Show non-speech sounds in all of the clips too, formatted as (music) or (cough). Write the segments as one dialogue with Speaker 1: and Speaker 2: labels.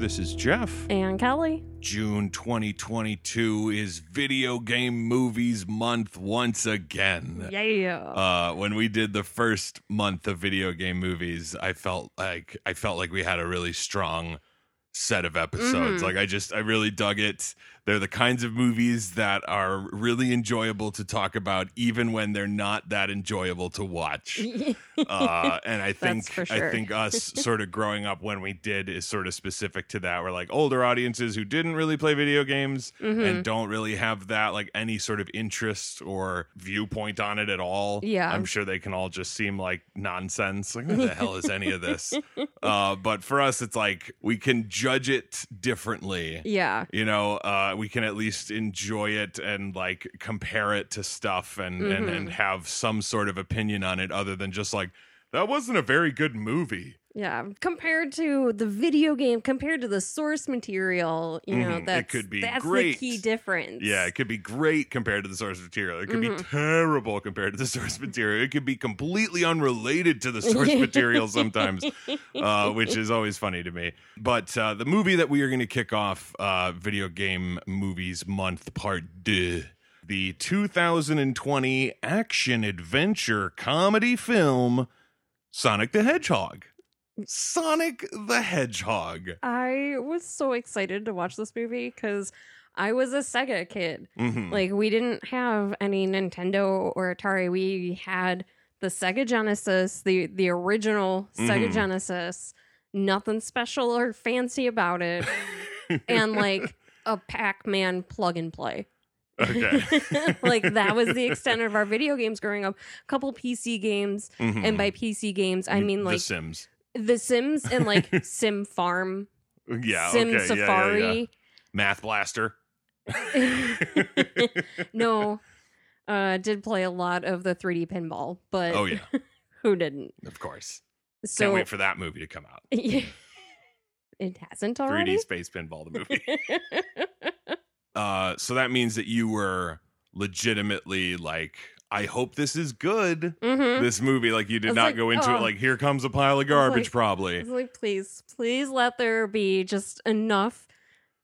Speaker 1: for dinner. This is Jeff.
Speaker 2: And Kelly.
Speaker 1: June 2022 is Video Game Movies Month once again.
Speaker 2: Yeah.
Speaker 1: Uh, when we did the first month of video game movies, I felt like I felt like we had a really strong set of episodes.
Speaker 2: Mhm.
Speaker 1: Like I just I really dug it. They're the kinds of movies that are really enjoyable to talk about, even when they're not that enjoyable to watch. (laughs) uh, and I think
Speaker 2: for
Speaker 1: I think us (laughs) sort of growing up when we did is sort of specific to that. We're like older audiences who didn't really play video games
Speaker 2: Mhm.
Speaker 1: and don't really have that like any sort of interest or viewpoint on it at all.
Speaker 2: Yeah.
Speaker 1: I'm sure they can all just seem like nonsense. Like what the hell is any of this? (laughs) Uh, but for us, it's like we can judge it differently
Speaker 2: yeah.
Speaker 1: you know uh we can at least enjoy it and like compare it to stuff and and,
Speaker 2: Mhm.
Speaker 1: and have some sort of opinion on it other than just like that wasn't a very good movie
Speaker 2: Yeah. Compared to the video game, compared to the source material, you know,
Speaker 1: Mhm. It
Speaker 2: that's
Speaker 1: could be
Speaker 2: that's
Speaker 1: great.
Speaker 2: the key difference.
Speaker 1: yeah it could be great compared to the source material it could be
Speaker 2: Mhm.
Speaker 1: terrible compared to the (laughs) source material it could be completely unrelated to the source (laughs) material sometimes uh, which is always funny to me. But uh, the movie that we are going to kick off uh, Video Game Movies Month Part 2, the 2020 action adventure comedy film Sonic the Hedgehog. Sonic the Hedgehog.
Speaker 2: I was so excited to watch this movie because I was a Sega kid.
Speaker 1: Mhm.
Speaker 2: Like we didn't have any Nintendo or Atari. We had the Sega Genesis, the the original Sega
Speaker 1: Mhm.
Speaker 2: Genesis. Nothing special or fancy about it, (laughs) and like a Pac-Man plug and play.
Speaker 1: okay. (laughs)
Speaker 2: like that was the (laughs) extent of our video games growing up. A couple PC games,
Speaker 1: Mhm.
Speaker 2: and by PC games I mean
Speaker 1: The
Speaker 2: like
Speaker 1: Sims.
Speaker 2: The Sims and like (laughs) Sim Farm,
Speaker 1: Yeah.
Speaker 2: Sim
Speaker 1: okay. yeah, yeah, yeah.
Speaker 2: Safari.
Speaker 1: Math Blaster. (laughs)
Speaker 2: no, uh, did play a lot of the 3D pinball, but
Speaker 1: Oh, yeah. (laughs)
Speaker 2: who didn't?
Speaker 1: Of course.
Speaker 2: So
Speaker 1: Can't wait for that movie to come out.
Speaker 2: it hasn't already.
Speaker 1: 3D Space Pinball, the movie. Uh, so that means that you were legitimately like, I hope this is good.
Speaker 2: Mhm.
Speaker 1: This movie, like, you did not
Speaker 2: like,
Speaker 1: go into it
Speaker 2: oh.
Speaker 1: like, here comes a pile of garbage,
Speaker 2: like-
Speaker 1: probably.
Speaker 2: Like, please, please let there be just enough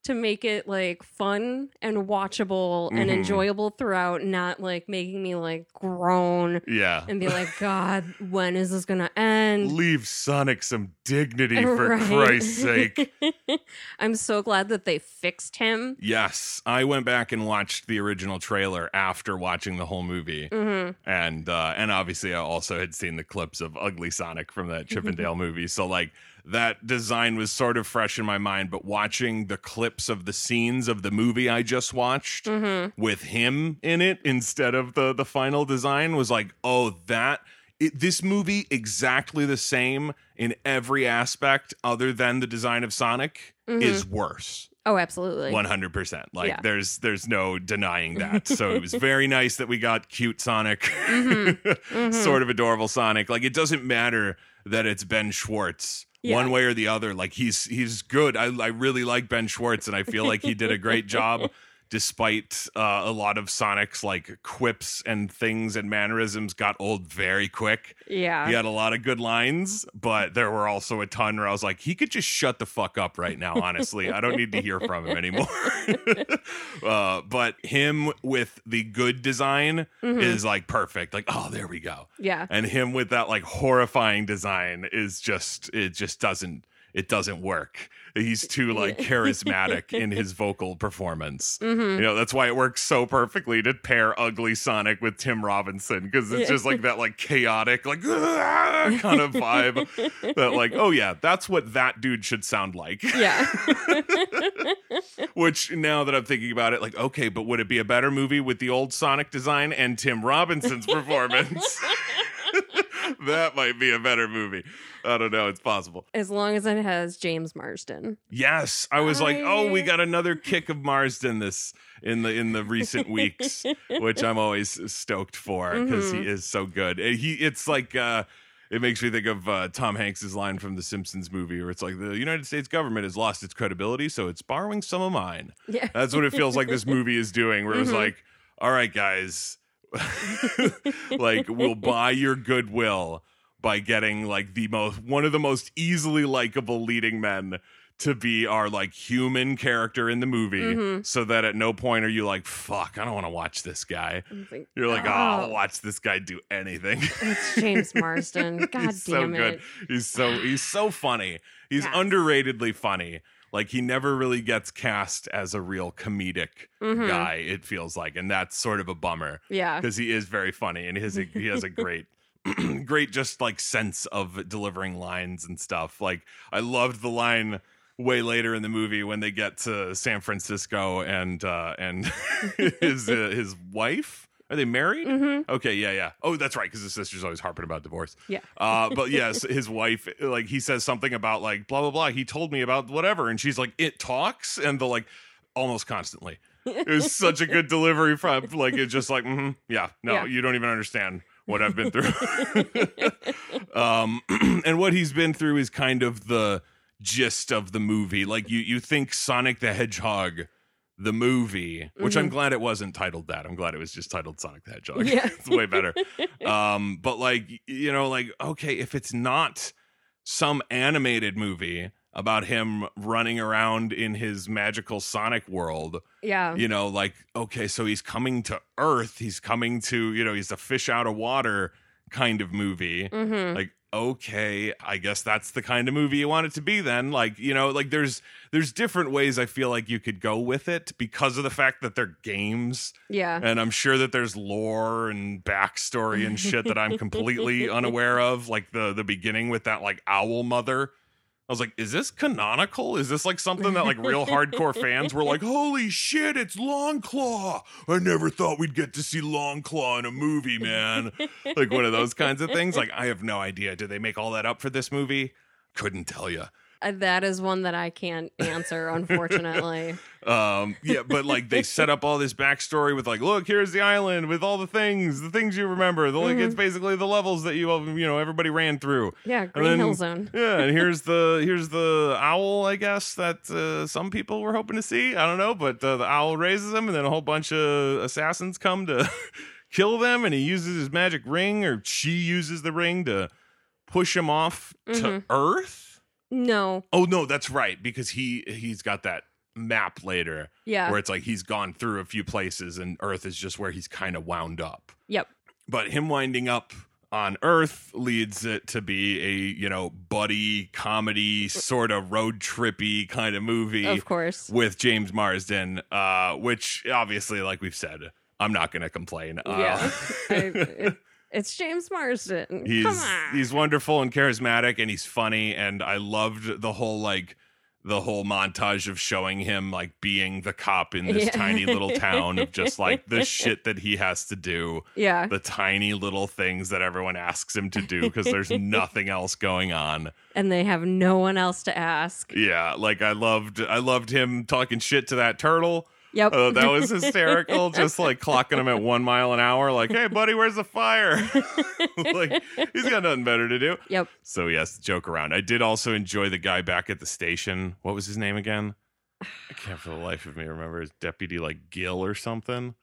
Speaker 2: to make it like fun and watchable and
Speaker 1: Mhm.
Speaker 2: enjoyable throughout, not like making me like groan
Speaker 1: Yeah.
Speaker 2: and be (laughs) like, God, when is this gonna end?
Speaker 1: Leave Sonic some dignity for
Speaker 2: Right.
Speaker 1: Christ's sake. (laughs)
Speaker 2: I'm so glad that they fixed him.
Speaker 1: Yes, I went back and watched the original trailer after watching the whole movie.
Speaker 2: hmm
Speaker 1: and uh and obviously I also had seen the clips of Ugly Sonic from that (laughs) Chip 'n Dale movie. So like that design was sort of fresh in my mind, but watching the clips of the scenes of the movie I just watched
Speaker 2: hmm
Speaker 1: with him in it instead of the the final design was like, "Oh, that it, this movie exactly the same in every aspect other than the design of Sonic
Speaker 2: Mhm.
Speaker 1: is worse."
Speaker 2: Oh, absolutely.
Speaker 1: 100%. Like
Speaker 2: Yeah.
Speaker 1: there's there's no denying (laughs) that. So it was very nice that we got cute Sonic.
Speaker 2: Mhm. (laughs) Mhm.
Speaker 1: Sort of adorable Sonic. Like it doesn't matter that it's Ben Schwartz.
Speaker 2: Yeah.
Speaker 1: One way or the other, like he's he's good. I I really like Ben Schwartz, and I feel like he did a great job, (laughs) despite uh, a lot of Sonic's like quips and things and mannerisms got old very quick.
Speaker 2: Yeah.
Speaker 1: He had a lot of good lines, but there were also a ton where I was like, he could just shut the fuck up right now, honestly. I don't need to hear from him anymore. (laughs) uh, but him with the good design
Speaker 2: Mhm.
Speaker 1: is like perfect. Like, oh, there we go.
Speaker 2: Yeah.
Speaker 1: And him with that like horrifying design is just, it just doesn't, it doesn't work. He's too (laughs) like charismatic in his vocal performance.
Speaker 2: hmm
Speaker 1: You know, that's why it works so perfectly to pair ugly Sonic with Tim Robinson because it's
Speaker 2: Yeah.
Speaker 1: just like that like chaotic like kind of vibe that like oh yeah, that's what that dude should sound like.
Speaker 2: Yeah. (laughs)
Speaker 1: Which now that I'm thinking about it like okay, but would it be a better movie with the old Sonic design and Tim Robinson's performance? (laughs) that might be a better movie. I don't know, it's possible.
Speaker 2: as long as it has James Marsden.
Speaker 1: Yes, I was like, "Oh, we got another kick of Marsden this in the in the recent weeks." (laughs) which I'm always stoked for because he
Speaker 2: Mhm.
Speaker 1: is so good. He it's like uh it makes me think of uh, Tom Hanks's line from the Simpsons movie where it's like the United States government has lost its credibility, so it's borrowing some of mine.
Speaker 2: Yeah.
Speaker 1: That's what it feels like this movie is doing. Where it's
Speaker 2: Mhm.
Speaker 1: like, all right, guys, (laughs) like we'll (laughs) buy your goodwill by getting like the most one of the most easily likable leading men to be our like human character in the movie
Speaker 2: Mhm.
Speaker 1: so that at no point are you like fuck i don't want to watch this guy
Speaker 2: like,
Speaker 1: you're like oh,
Speaker 2: oh,
Speaker 1: i'll watch this guy do anything (laughs)
Speaker 2: It's James Marsden. (laughs) God
Speaker 1: he's so
Speaker 2: damn
Speaker 1: good
Speaker 2: it.
Speaker 1: he's so he's so funny he's
Speaker 2: Yes.
Speaker 1: underratedly funny like he never really gets cast as a real comedic
Speaker 2: Mhm.
Speaker 1: guy it feels like and that's sort of a bummer
Speaker 2: Yeah.
Speaker 1: because he is very funny and he has a, he has a (laughs) great (clears throat) great just like sense of delivering lines and stuff like i loved the line way later in the movie when they get to san francisco and uh and (laughs) his uh, his wife are they married
Speaker 2: hmm
Speaker 1: Okay, yeah, yeah. Oh, that's right, because his sister's always harping about divorce.
Speaker 2: Yeah.
Speaker 1: Uh, but yes, his wife, like, he says something about like blah blah blah. He told me about whatever, and she's like, "It talks," and the like, almost constantly. It was such a good (laughs) delivery from like it's just like, mm-hmm, yeah, no,
Speaker 2: Yeah.
Speaker 1: you don't even understand what I've been through. (laughs) um, (clears throat) and what he's been through is kind of the gist of the movie. Like you, you think Sonic the Hedgehog, the movie, which I'm glad it wasn't titled that. I'm glad it was just titled Sonic the Hedgehog.
Speaker 2: Yeah. (laughs)
Speaker 1: it's way better. Um, but like you know, like okay, if it's not some animated movie about him running around in his magical Sonic world,
Speaker 2: Yeah.
Speaker 1: you know, like, okay, so he's coming to Earth. He's coming to, you know, he's a fish out of water kind of movie.
Speaker 2: hmm
Speaker 1: Like, okay, I guess that's the kind of movie you want it to be then. Like, you know, like there's there's different ways I feel like you could go with it because of the fact that they're games.
Speaker 2: Yeah.
Speaker 1: And I'm sure that there's lore and backstory and shit that I'm completely (laughs) unaware of. Like the the beginning with that like owl mother. I was like, is this canonical? Is this like something that like real hardcore fans were like, holy shit, it's Longclaw. I never thought we'd get to see Longclaw in a movie, man. like one of those kinds of things. Like, I have no idea. Did they make all that up for this movie? Couldn't tell you.
Speaker 2: Uh, That is one that I can't answer, (laughs) unfortunately.
Speaker 1: Um, yeah, but like they set up all this backstory with like, look, here's the island with all the things, the things you remember. The, like it's basically the levels that you you know everybody ran through.
Speaker 2: Yeah, Green
Speaker 1: then-
Speaker 2: Hill Zone.
Speaker 1: Yeah, and here's the (laughs) here's the owl, I guess that uh, some people were hoping to see. I don't know, but uh, the owl raises him, and then a whole bunch of assassins come to (laughs) kill them, and he uses his magic ring, or she uses the ring to push him off to
Speaker 2: Mhm.
Speaker 1: Earth.
Speaker 2: No.
Speaker 1: Oh no, that's right, because he he's got that map later
Speaker 2: Yeah.
Speaker 1: where it's like he's gone through a few places and Earth is just where he's kind of wound up.
Speaker 2: Yep.
Speaker 1: But him winding up on Earth leads it to be a, you know, buddy comedy sort of road trippy kind of movie
Speaker 2: Of course.
Speaker 1: with James Marsden, uh, which obviously, like we've said, I'm not going to complain. Uh,
Speaker 2: Yeah. (laughs) I, it, it's James Marsden.
Speaker 1: he's
Speaker 2: Come on.
Speaker 1: he's wonderful and charismatic and he's funny and I loved the whole like the whole montage of showing him like being the cop in this
Speaker 2: Yeah.
Speaker 1: tiny little town of just like the (laughs) shit that he has to do
Speaker 2: yeah.
Speaker 1: the tiny little things that everyone asks him to do because there's (laughs) nothing else going on
Speaker 2: And they have no one else to ask.
Speaker 1: yeah like i loved i loved him talking shit to that turtle
Speaker 2: Yep.
Speaker 1: uh, that was (laughs) hysterical just like clocking him at one mile an hour like hey buddy where's the fire (laughs) like he's got nothing better to do
Speaker 2: yep.
Speaker 1: so yes, joke around. I did also enjoy the guy back at the station. What was his name again? I can't for the life of me remember. His deputy like Gill or something.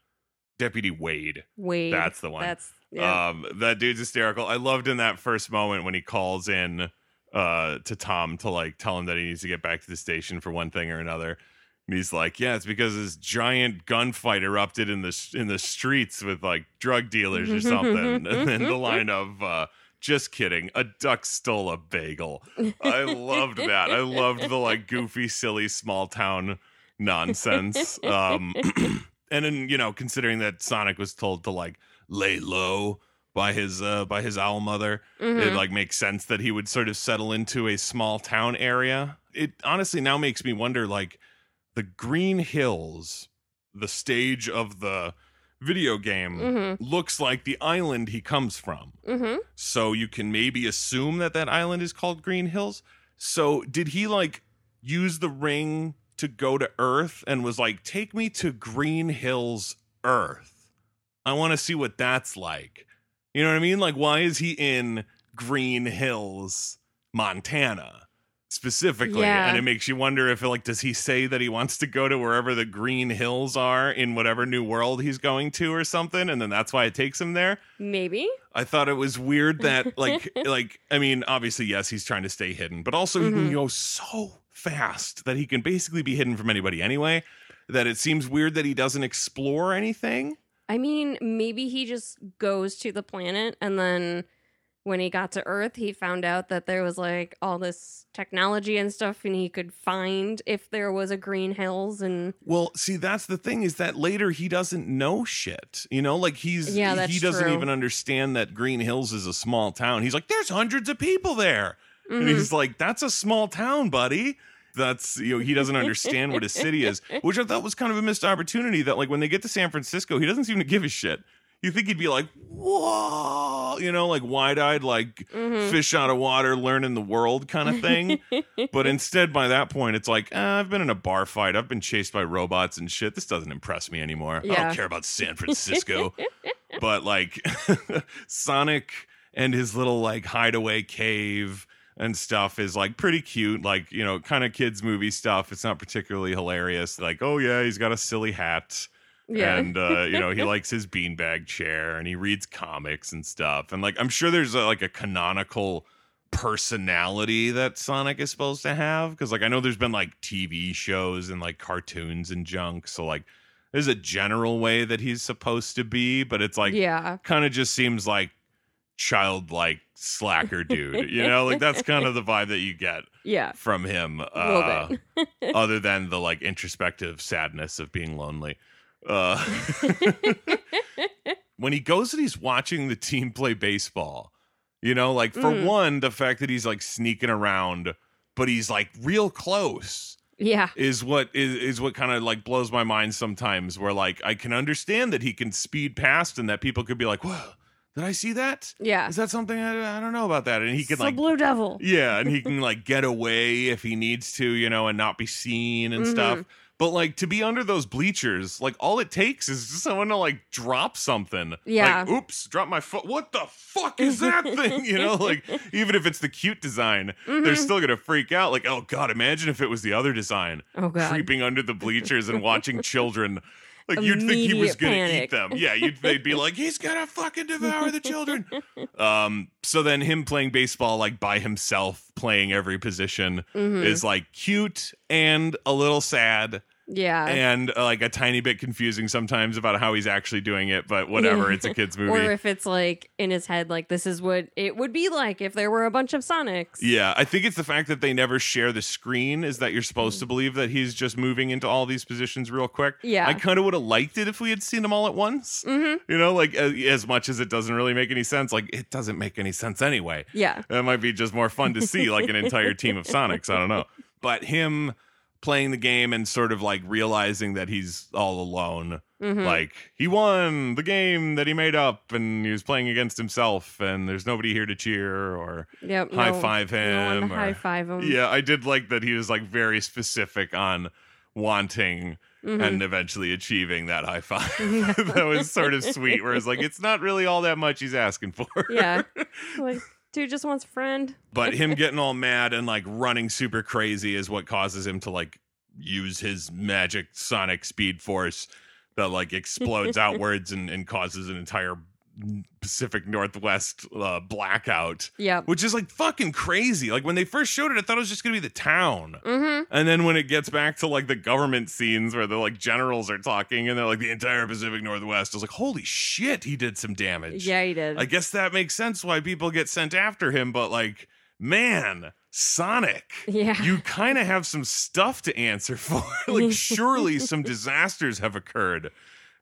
Speaker 1: Deputy Wade.
Speaker 2: Wade.
Speaker 1: That's the one.
Speaker 2: That's yeah.
Speaker 1: Um, that dude's hysterical. I loved in that first moment when he calls in uh to Tom to like tell him that he needs to get back to the station for one thing or another. And he's like, "Yeah, it's because this giant gunfight erupted in the in the streets with like drug dealers or something." (laughs) and then the line of uh just kidding. A duck stole a bagel. I loved that. I loved the like goofy, silly small town nonsense. Um (clears throat) and then, you know, considering that Sonic was told to like lay low by his uh by his owl mother, it
Speaker 2: Mhm.
Speaker 1: like makes sense that he would sort of settle into a small town area. It honestly now makes me wonder like the Green Hills, the stage of the video game
Speaker 2: Mhm.
Speaker 1: looks like the island he comes from.
Speaker 2: Mhm.
Speaker 1: So you can maybe assume that that island is called Green Hills. So did he like use the ring to go to Earth and was like, take me to Green Hills Earth? I want to see what that's like. You know what I mean? Like, why is he in Green Hills, Montana? Specifically,
Speaker 2: Yeah.
Speaker 1: and it makes you wonder if, like, does he say that he wants to go to wherever the green hills are in whatever new world he's going to, or something, and then that's why it takes him there?
Speaker 2: Maybe.
Speaker 1: I thought it was weird that (laughs) like like I mean obviously yes he's trying to stay hidden but also he
Speaker 2: Mhm.
Speaker 1: goes so fast that he can basically be hidden from anybody anyway. That it seems weird that he doesn't explore anything.
Speaker 2: I mean, maybe he just goes to the planet and then when he got to Earth, he found out that there was like all this technology and stuff, and he could find if there was a Green Hills and
Speaker 1: Well, see, that's the thing is that later he doesn't know shit. You know, like he's
Speaker 2: Yeah,
Speaker 1: he doesn't
Speaker 2: true.
Speaker 1: even understand that Green Hills is a small town. He's like, there's hundreds of people there. And
Speaker 2: Mhm.
Speaker 1: he's like, that's a small town, buddy. That's you know, he doesn't understand what a city is, (laughs) which I thought was kind of a missed opportunity that like when they get to San Francisco, he doesn't seem to give a shit. You think he'd be like, whoa, you know, like wide eyed, like
Speaker 2: Mhm.
Speaker 1: fish out of water, learning the world kind of thing. (laughs) but instead, by that point, it's like, eh, I've been in a bar fight. I've been chased by robots and shit. This doesn't impress me anymore. I don't care about San (laughs) Francisco. but like (laughs) Sonic and his little like hideaway cave and stuff is like pretty cute, like, you know, kind of kids' movie stuff. It's not particularly hilarious. Like, oh, yeah, he's got a silly hat
Speaker 2: yeah.
Speaker 1: and uh, you know he (laughs) likes his beanbag chair and he reads comics and stuff and like i'm sure there's a, like a canonical personality that sonic is supposed to have because like i know there's been like tv shows and like cartoons and junk so like there's a general way that he's supposed to be but it's like
Speaker 2: yeah.
Speaker 1: kind of just seems like childlike slacker dude you know like that's kind of the vibe that you get
Speaker 2: Yeah.
Speaker 1: from him uh, (laughs) other than the like introspective sadness of being lonely. Uh, (laughs) when he goes and he's watching the team play baseball, you know, like for
Speaker 2: Mm.
Speaker 1: one, the fact that he's like sneaking around, but he's like real close
Speaker 2: yeah.
Speaker 1: is what is is what kind of like blows my mind sometimes. Where like I can understand that he can speed past and that people could be like, "Whoa, did I see that?
Speaker 2: Yeah.
Speaker 1: Is that something I, I don't know about that?" And he can like
Speaker 2: Blue Devil.
Speaker 1: yeah, and he can like get away if he needs to, you know, and not be seen and stuff. But like to be under those bleachers, like all it takes is just someone to like drop something.
Speaker 2: Yeah.
Speaker 1: Like, oops, drop my foot. What the fuck is (laughs) that thing? You know, like even if it's the cute design, they're
Speaker 2: Mhm.
Speaker 1: still gonna freak out. Like, oh god, imagine if it was the other design,
Speaker 2: Oh god.
Speaker 1: creeping under the bleachers and watching children. Like you'd think he was gonna eat them. Yeah, you'd they'd be like, he's gonna fucking devour the children. (laughs) Um, so then him playing baseball like by himself, playing every position
Speaker 2: Mhm.
Speaker 1: is like cute and a little sad
Speaker 2: Yeah.
Speaker 1: and uh, like a tiny bit confusing sometimes about how he's actually doing it, but whatever, it's a kid's (laughs) movie.
Speaker 2: or if it's like in his head, like this is what it would be like if there were a bunch of Sonics.
Speaker 1: yeah, I think it's the fact that they never share the screen is that you're supposed
Speaker 2: Mm.
Speaker 1: to believe that he's just moving into all these positions real quick.
Speaker 2: Yeah.
Speaker 1: I kind of would have liked it if we had seen them all at once.
Speaker 2: Mm-hmm.
Speaker 1: You know, like as, as much as it doesn't really make any sense, like it doesn't make any sense anyway.
Speaker 2: Yeah.
Speaker 1: That might be just more fun to see, like an entire team of Sonics. I don't know. But him playing the game and sort of like realizing that he's all alone.
Speaker 2: Mhm.
Speaker 1: Like he won the game that he made up and he was playing against himself and there's nobody here to cheer or
Speaker 2: Yep.
Speaker 1: high
Speaker 2: no-
Speaker 1: five him.
Speaker 2: to
Speaker 1: or-
Speaker 2: high five him.
Speaker 1: yeah, I did like that he was like very specific on wanting
Speaker 2: Mhm.
Speaker 1: and eventually achieving that high five. (laughs) (laughs) That was sort of sweet. Whereas like it's not really all that much he's asking for.
Speaker 2: yeah. (laughs) Like, dude just wants a friend.
Speaker 1: but him (laughs) getting all mad and like running super crazy is what causes him to like use his magic sonic speed force that like explodes (laughs) outwards and, and causes an entire Pacific Northwest uh, blackout,
Speaker 2: Yep.
Speaker 1: which is like fucking crazy. Like when they first showed it, I thought it was just gonna be the town.
Speaker 2: Mm-hmm.
Speaker 1: And then when it gets back to like the government scenes where the like generals are talking and they're like the entire Pacific Northwest, I was like, holy shit, he did some damage.
Speaker 2: Yeah, he did.
Speaker 1: I guess that makes sense why people get sent after him, but like, man, Sonic,
Speaker 2: yeah.
Speaker 1: you kind of have some stuff to answer (laughs) for. like, surely some (laughs) disasters have occurred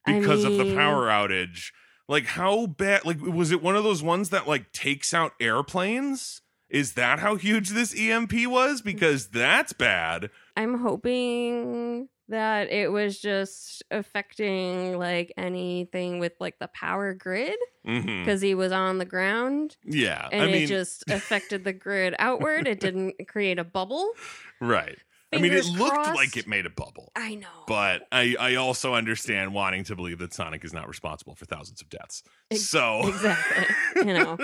Speaker 2: I
Speaker 1: because of the power outage. Like, how bad? Like, was it one of those ones that like takes out airplanes? Is that how huge this EMP was? Because that's bad.
Speaker 2: I'm hoping that it was just affecting like anything with like the power grid
Speaker 1: mm-hmm.
Speaker 2: because he was on the ground
Speaker 1: Yeah,
Speaker 2: and
Speaker 1: I
Speaker 2: it
Speaker 1: mean,
Speaker 2: just affected the grid outward. It didn't create a bubble. (laughs)
Speaker 1: right. I mean, it looked
Speaker 2: crossed.
Speaker 1: like it made a bubble.
Speaker 2: I know.
Speaker 1: but I, I also understand wanting to believe that Sonic is not responsible for thousands of deaths.
Speaker 2: Ex-
Speaker 1: so (laughs)
Speaker 2: exactly. You know.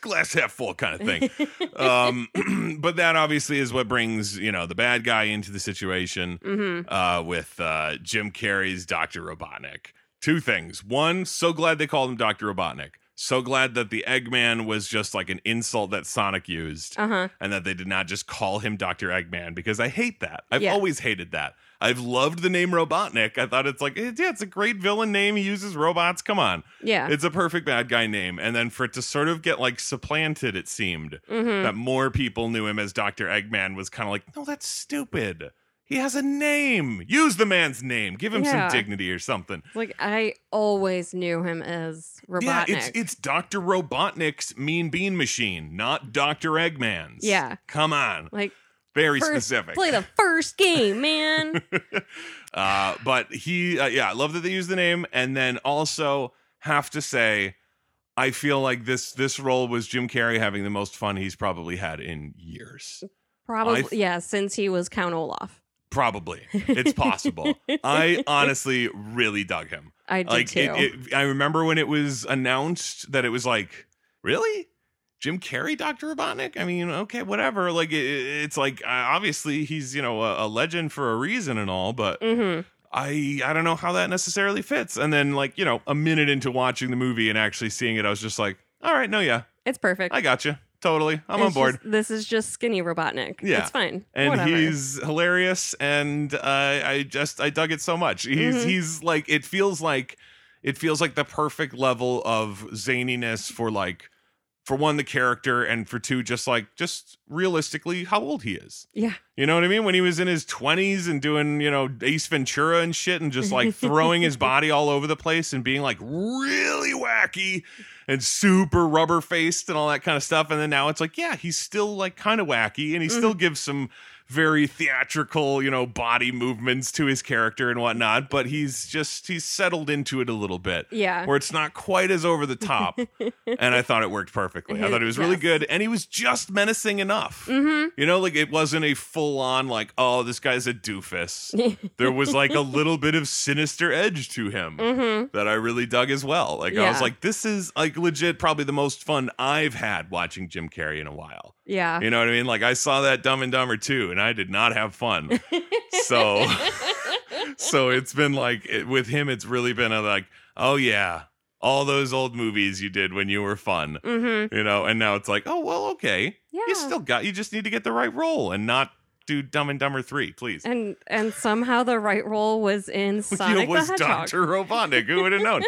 Speaker 1: glass half full kind of thing. (laughs) um, (clears throat) but that obviously is what brings you know the bad guy into the situation
Speaker 2: hmm
Speaker 1: uh, with uh, Jim Carrey's Doctor Robotnik. Two things. One, so glad they called him Doctor Robotnik. So glad that the Eggman was just like an insult that Sonic used
Speaker 2: Uh huh.
Speaker 1: and that they did not just call him Dr. Eggman because I hate that. I've
Speaker 2: Yeah.
Speaker 1: always hated that. I've loved the name Robotnik. I thought it's like, yeah, it's a great villain name. He uses robots. Come on.
Speaker 2: Yeah.
Speaker 1: It's a perfect bad guy name. And then for it to sort of get like supplanted, it seemed
Speaker 2: mm-hmm.
Speaker 1: that more people knew him as Dr. Eggman was kind of like, no, that's stupid. He has a name. Use the man's name. Give him
Speaker 2: Yeah.
Speaker 1: some dignity or something.
Speaker 2: Like I always knew him as Robotnik.
Speaker 1: Yeah, it's it's Dr. Robotnik's Mean Bean Machine, not Dr. Eggman's.
Speaker 2: Yeah.
Speaker 1: Come on.
Speaker 2: like
Speaker 1: Very
Speaker 2: first,
Speaker 1: specific.
Speaker 2: play the first game, man. (laughs)
Speaker 1: uh, but he, uh, yeah, I love that they use the name, and then also have to say, I feel like this this role was Jim Carrey having the most fun he's probably had in years.
Speaker 2: Probably,
Speaker 1: I've-
Speaker 2: yeah. Since he was Count Olaf,
Speaker 1: Probably, it's possible. (laughs) I honestly really dug him.
Speaker 2: I did
Speaker 1: Like
Speaker 2: too.
Speaker 1: it, it, I remember when it was announced that it was like, really. Jim Carrey, Doctor Robotnik. I mean, okay, whatever. Like, it, it's like uh, obviously he's you know a, a legend for a reason and all, but
Speaker 2: hmm
Speaker 1: I I don't know how that necessarily fits. And then like, you know, a minute into watching the movie and actually seeing it, I was just like, all right, no, yeah,
Speaker 2: It's perfect.
Speaker 1: I got you. Totally. I'm
Speaker 2: It's
Speaker 1: on board.
Speaker 2: just- this is just skinny Robotnik.
Speaker 1: Yeah.
Speaker 2: it's fine.
Speaker 1: and
Speaker 2: Whatever.
Speaker 1: he's hilarious and uh, I just I dug it so much. He's
Speaker 2: Mhm.
Speaker 1: he's like it feels like it feels like the perfect level of zaniness for like for one the character and for two just like just realistically how old he is.
Speaker 2: yeah,
Speaker 1: You know what I mean? When he was in his 20s and doing, you know, Ace Ventura and shit and just like (laughs) throwing his body all over the place and being like really wacky and super rubber faced and all that kind of stuff. And then now it's like, yeah, he's still like kind of wacky and he still mm-hmm. gives some very theatrical, you know, body movements to his character and whatnot, but he's just, he's settled into it a little bit
Speaker 2: yeah.
Speaker 1: where it's not quite as over the top. (laughs) and I thought it worked perfectly. I thought it was really
Speaker 2: Yes.
Speaker 1: good and he was just menacing enough.
Speaker 2: hmm
Speaker 1: You know, like it wasn't a full on like, oh, this guy's a doofus. (laughs) there was like a little bit of sinister edge to him
Speaker 2: hmm
Speaker 1: that I really dug as well. Like I was like, this is like legit probably the most fun I've had watching Jim Carrey in a while.
Speaker 2: Yeah.
Speaker 1: You know what I mean? Like I saw that Dumb and Dumber To, and I did not have fun. so (laughs) so it's been like it, with him, it's really been a like, oh yeah, all those old movies you did when you were fun.
Speaker 2: hmm
Speaker 1: You know, and now it's like, oh well, okay.
Speaker 2: Yeah.
Speaker 1: You still got you just need to get the right role and not do Dumb and Dumber 3, please.
Speaker 2: and and somehow the right role was in (laughs) Sonic
Speaker 1: it was
Speaker 2: the Hedgehog.
Speaker 1: Dr. Robotnik. Who would have known?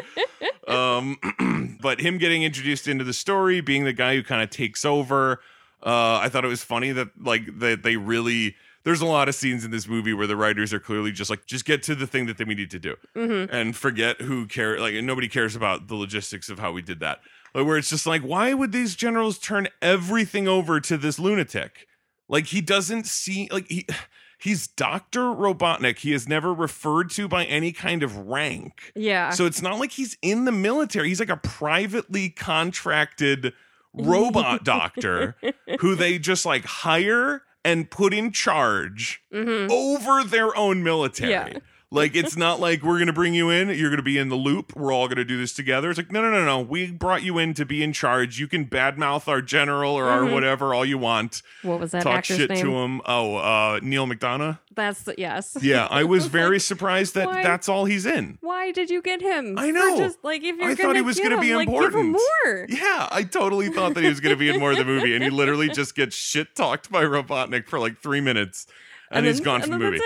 Speaker 1: (laughs) um, (clears throat) but him getting introduced into the story, being the guy who kind of takes over, uh, I thought it was funny that like that they really there's a lot of scenes in this movie where the writers are clearly just like just get to the thing that they we need to do
Speaker 2: hmm
Speaker 1: and forget who care like nobody cares about the logistics of how we did that. Like where it's just like why would these generals turn everything over to this lunatic? Like he doesn't see like he (sighs) he's Dr. Robotnik. He is never referred to by any kind of rank.
Speaker 2: Yeah.
Speaker 1: So it's not like he's in the military. He's like a privately contracted robot (laughs) doctor who they just like hire and put in charge
Speaker 2: hmm
Speaker 1: over their own military.
Speaker 2: Yeah.
Speaker 1: Like it's not like we're gonna bring you in, you're gonna be in the loop, we're all gonna do this together. It's like, no, no, no, no. We brought you in to be in charge. You can badmouth our general or our
Speaker 2: Mhm.
Speaker 1: whatever all you want.
Speaker 2: What was that
Speaker 1: Talk
Speaker 2: actor's
Speaker 1: shit
Speaker 2: name?
Speaker 1: to him. Oh, uh Neal McDonough.
Speaker 2: That's yes.
Speaker 1: Yeah, I (laughs) was very surprised that
Speaker 2: why-
Speaker 1: that's all he's in.
Speaker 2: Why did you get him?
Speaker 1: I know.
Speaker 2: Just like if you're
Speaker 1: I thought he was gonna be
Speaker 2: him, like, Give him
Speaker 1: important.
Speaker 2: more.
Speaker 1: Yeah, I totally thought that he was going to be in more of the movie, and he literally just gets shit talked by Robotnik for like three minutes, and, he's
Speaker 2: then-
Speaker 1: gone
Speaker 2: and
Speaker 1: from the movie.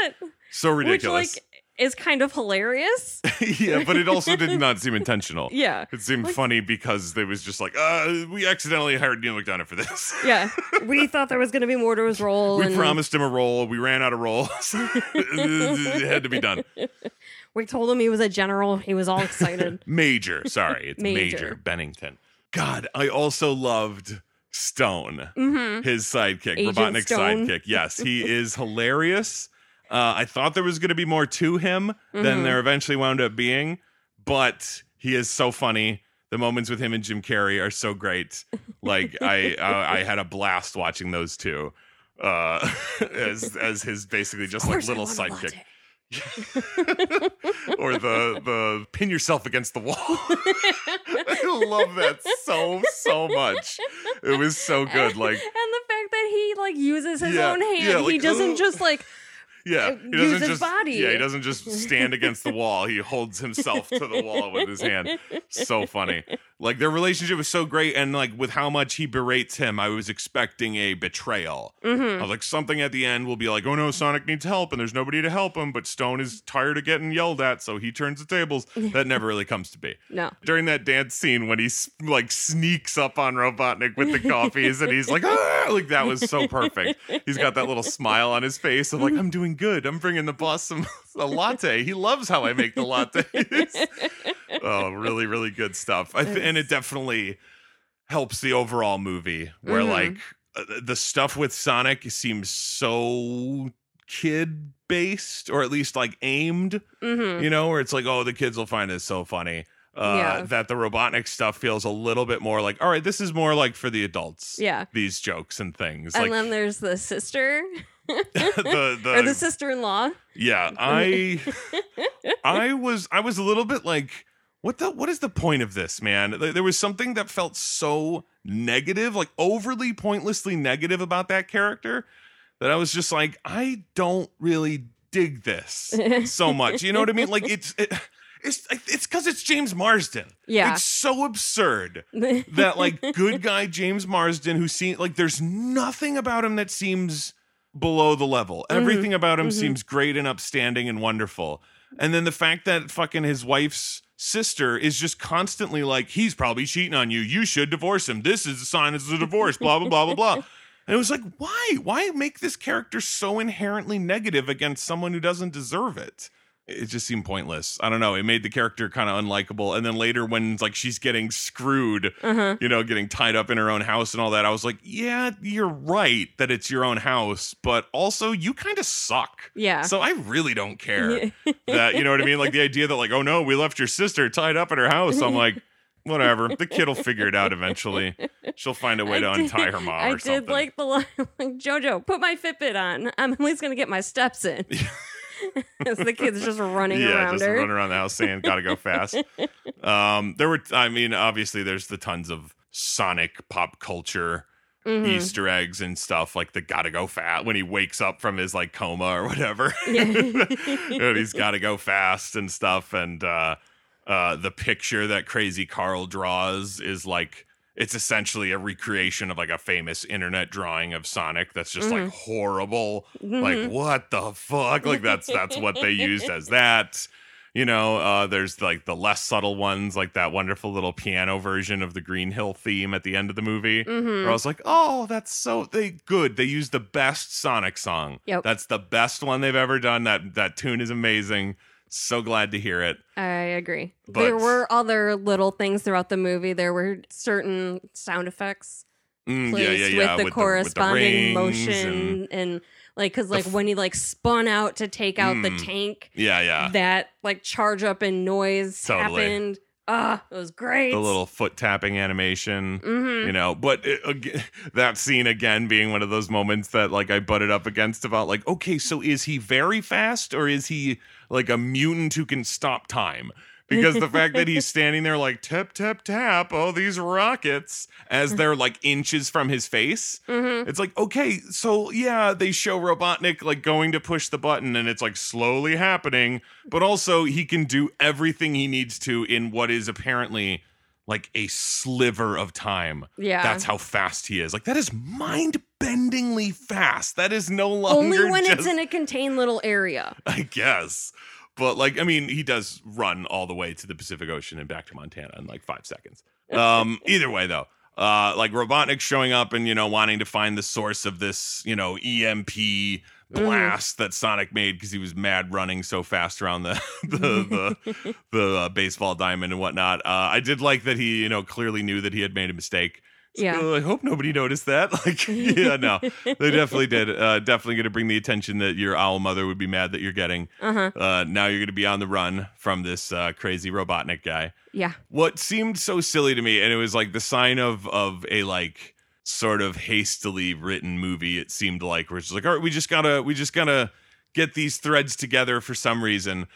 Speaker 1: So ridiculous.
Speaker 2: Which like is kind of hilarious. (laughs)
Speaker 1: yeah, but it also did not seem (laughs) intentional.
Speaker 2: yeah.
Speaker 1: It seemed
Speaker 2: Like-
Speaker 1: funny because they was just like, uh, we accidentally hired Neal McDonough for this.
Speaker 2: Yeah. (laughs) we thought there was gonna be more to his role.
Speaker 1: we
Speaker 2: and
Speaker 1: promised him a role. We ran out of roles. it had to be done.
Speaker 2: We told him he was a general. He was all excited.
Speaker 1: Major. Sorry, it's Major,
Speaker 2: Major.
Speaker 1: Bennington. God, I also loved Stone.
Speaker 2: hmm
Speaker 1: his sidekick,
Speaker 2: Agent
Speaker 1: Robotnik's
Speaker 2: Stone.
Speaker 1: sidekick. Yes, he is hilarious. Uh, I thought there was going to be more to him than
Speaker 2: Mhm.
Speaker 1: there eventually wound up being, but he is so funny. The moments with him and Jim Carrey are so great. Like I, I, I had a blast watching those two uh, (laughs) as as his basically just like little sidekick, (laughs) or the the pin yourself against the wall. (laughs) I love that so so much. It was so good. Like
Speaker 2: and the fact that he like uses his
Speaker 1: Yeah,
Speaker 2: own hand.
Speaker 1: yeah, like,
Speaker 2: he doesn't
Speaker 1: "Ugh."
Speaker 2: just like
Speaker 1: Yeah, he doesn't just
Speaker 2: body.
Speaker 1: yeah he doesn't just stand against the wall. He holds himself to the wall with his hand. (laughs) So funny. Like their relationship is so great, and like with how much he berates him, I was expecting a betrayal. I
Speaker 2: hmm
Speaker 1: was like, something at the end will be like, oh no, Sonic needs help, and there's nobody to help him, but Stone is tired of getting yelled at, so he turns the tables. That never really comes to be. (laughs)
Speaker 2: No.
Speaker 1: During that dance scene when he like sneaks up on Robotnik with the coffees, and he's like, ah, like that was so perfect. He's got that little smile on his face of like, (laughs) I'm doing good. I'm bringing the boss some (laughs) a latte. He loves how I make the lattes. (laughs) oh, really, really good stuff. I th- and it definitely helps the overall movie where
Speaker 2: Mhm.
Speaker 1: like uh, the stuff with Sonic seems so kid based or at least like aimed,
Speaker 2: hmm
Speaker 1: you know, where it's like, oh, the kids will find this so funny. Uh,
Speaker 2: Yeah.
Speaker 1: That the Robotnik stuff feels a little bit more like, all right, this is more like for the adults.
Speaker 2: Yeah.
Speaker 1: These jokes and things.
Speaker 2: And
Speaker 1: like
Speaker 2: then there's the sister (laughs) (laughs)
Speaker 1: the, the,
Speaker 2: or the sister-in-law.
Speaker 1: yeah, I (laughs) I was I was a little bit like what the what is the point of this, man? There was something that felt so negative, like overly pointlessly negative about that character that I was just like I don't really dig this so much. You know what I mean? Like it's it, it's it's cuz it's James Marsden.
Speaker 2: Yeah.
Speaker 1: It's so absurd (laughs) that like good guy James Marsden who seems like there's nothing about him that seems below the level. Everything about him
Speaker 2: mhm.
Speaker 1: seems great and upstanding and wonderful. And then the fact that fucking his wife's sister is just constantly like, he's probably cheating on you. You should divorce him. This is a sign it's a divorce, blah, blah, blah, blah, blah. And it was like, why? Why make this character so inherently negative against someone who doesn't deserve it? It just seemed pointless. I don't know. It made the character kind of unlikable. And then later, when like she's getting screwed,
Speaker 2: uh-huh.
Speaker 1: you know, getting tied up in her own house and all that. I was like, yeah, you're right that it's your own house, but also you kind of suck.
Speaker 2: Yeah.
Speaker 1: So I really don't care (laughs) that, you know what I mean? Like the idea that, like, oh no, we left your sister tied up in her house. I'm like, whatever. The kid will figure it out eventually. She'll find a way
Speaker 2: I
Speaker 1: to
Speaker 2: did-
Speaker 1: untie her mom
Speaker 2: I
Speaker 1: or
Speaker 2: did
Speaker 1: something.
Speaker 2: like the line, (laughs) like Jojo, put my Fitbit on. I'm at least gonna get my steps in. (laughs) (laughs) As the kid's just running
Speaker 1: yeah,
Speaker 2: around
Speaker 1: just
Speaker 2: her.
Speaker 1: running around the house saying, gotta go fast. (laughs) um, there were, I mean, obviously, there's the tons of Sonic pop culture
Speaker 2: Mhm.
Speaker 1: Easter eggs and stuff like the gotta go fast when he wakes up from his like coma or whatever.
Speaker 2: Yeah. (laughs)
Speaker 1: and he's gotta go fast and stuff. And uh uh the picture that crazy Carl draws is like it's essentially a recreation of like a famous internet drawing of Sonic that's just like horrible. Like
Speaker 2: Mhm.
Speaker 1: what the fuck? Like that's that's what they used as (laughs) that. You know, uh, there's like the less subtle ones, like that wonderful little piano version of the Green Hill theme at the end of the movie.
Speaker 2: Mhm.
Speaker 1: Where I was like, oh, that's so they good. They used the best Sonic song.
Speaker 2: Yep.
Speaker 1: That's the best one they've ever done. That that tune is amazing. So glad to hear it.
Speaker 2: I agree.
Speaker 1: But-
Speaker 2: there were other little things throughout the movie. There were certain sound effects
Speaker 1: Mm,
Speaker 2: placed
Speaker 1: yeah, yeah, yeah.
Speaker 2: with the corresponding
Speaker 1: rings
Speaker 2: motion
Speaker 1: and-
Speaker 2: and, like because like
Speaker 1: f-
Speaker 2: when he like spun out to take out the
Speaker 1: Mm.
Speaker 2: tank,
Speaker 1: yeah, yeah.
Speaker 2: that like charge up and noise
Speaker 1: Totally.
Speaker 2: happened. Ah, it was great.
Speaker 1: The little foot tapping animation.
Speaker 2: hmm
Speaker 1: you know but it, ag- (laughs) that scene again being one of those moments that like i butted up against about like okay so is he very fast or is he like a mutant who can stop time. Because the fact that he's (laughs) standing there like tap tap tap all these rockets as they're like inches from his face.
Speaker 2: Hmm
Speaker 1: it's like okay so yeah they show robotnik like going to push the button and it's like slowly happening but also he can do everything he needs to in what is apparently like a sliver of time
Speaker 2: Yeah.
Speaker 1: that's how fast he is. Like that is mind-bendingly fast. That is no longer
Speaker 2: Only when
Speaker 1: just,
Speaker 2: it's in a contained little area. (laughs)
Speaker 1: I guess. But like, I mean, he does run all the way to the Pacific Ocean and back to Montana in like five seconds. (laughs) Um, either way, though, uh, like Robotnik showing up and you know wanting to find the source of this, you know, EMP blast that Sonic made because he was mad running so fast around the (laughs) the the, (laughs) the uh, baseball diamond and whatnot. Uh, I did like that he, you know, clearly knew that he had made a mistake. Like,
Speaker 2: Yeah.
Speaker 1: "Oh, I hope nobody noticed that. (laughs) Like, yeah, no, they definitely did. Uh, definitely going to bring the attention that your owl mother would be mad that you're getting.
Speaker 2: Uh huh.
Speaker 1: Uh, now you're going to be on the run from this uh, crazy Robotnik guy.
Speaker 2: Yeah.
Speaker 1: What seemed so silly to me, and it was like the sign of of a like sort of hastily written movie. It seemed like where it's just like, all right, we just gotta we just gotta get these threads together for some reason.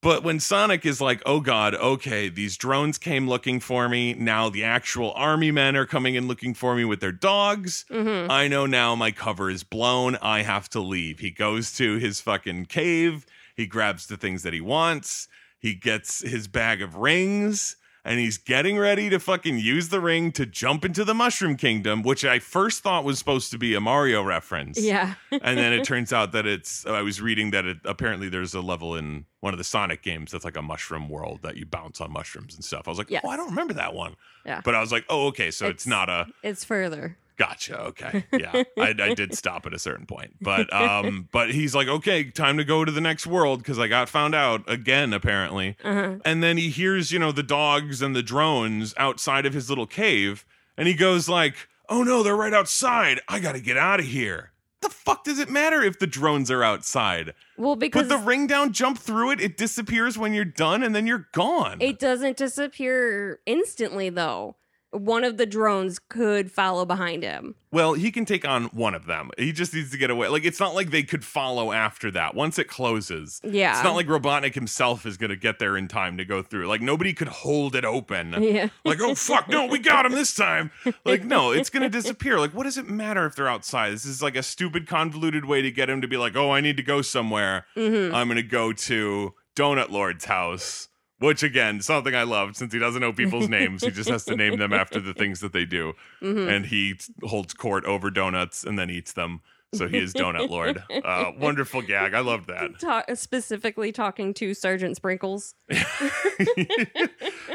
Speaker 1: But when Sonic is like, oh God, okay, these drones came looking for me. Now the actual army men are coming in looking for me with their dogs.
Speaker 2: hmm
Speaker 1: I know now my cover is blown. I have to leave. He goes to his fucking cave. He grabs the things that he wants. He gets his bag of rings and he's getting ready to fucking use the ring to jump into the Mushroom Kingdom, which I first thought was supposed to be a Mario reference.
Speaker 2: Yeah.
Speaker 1: and then it (laughs) turns out that it's, I was reading that it apparently there's a level in one of the Sonic games that's like a mushroom world that you bounce on mushrooms and stuff. I was like,
Speaker 2: Yes.
Speaker 1: oh, I don't remember that one.
Speaker 2: Yeah.
Speaker 1: But I was like, oh, okay. So it's,
Speaker 2: It's-
Speaker 1: not a,
Speaker 2: It's further.
Speaker 1: Gotcha. Okay. Yeah. I, I did (laughs) stop at a certain point. But um but he's like, okay, time to go to the next world because I got found out again, apparently.
Speaker 2: Uh-huh.
Speaker 1: And then he hears, you know, the dogs and the drones outside of his little cave, and he goes like, Oh no, they're right outside. I gotta get out of here. The fuck does it matter if the drones are outside?
Speaker 2: Well, because
Speaker 1: Put the ring down, jump through it, it disappears when you're done, and then you're gone.
Speaker 2: it doesn't disappear instantly, though. One of the drones could follow behind him.
Speaker 1: Well, he can take on one of them. He just needs to get away. Like it's not like they could follow after that. Once it closes,
Speaker 2: Yeah.
Speaker 1: it's not like Robotnik himself is going to get there in time to go through. Like nobody could hold it open. (laughs)
Speaker 2: Yeah.
Speaker 1: Like, oh fuck, no, we got him this time. (laughs) Like, no, it's gonna disappear. Like, what does it matter if they're outside? This is like a stupid, convoluted way to get him to be like, oh, I need to go somewhere.
Speaker 2: hmm
Speaker 1: I'm gonna go to Donut Lord's house. Which again, something I love since he doesn't know people's names. He just has to name them after the things that they do
Speaker 2: hmm
Speaker 1: and he holds court over donuts and then eats them. So he is Donut Lord. (laughs) Uh, wonderful gag. I loved that.
Speaker 2: Ta- specifically talking to Sergeant Sprinkles. (laughs)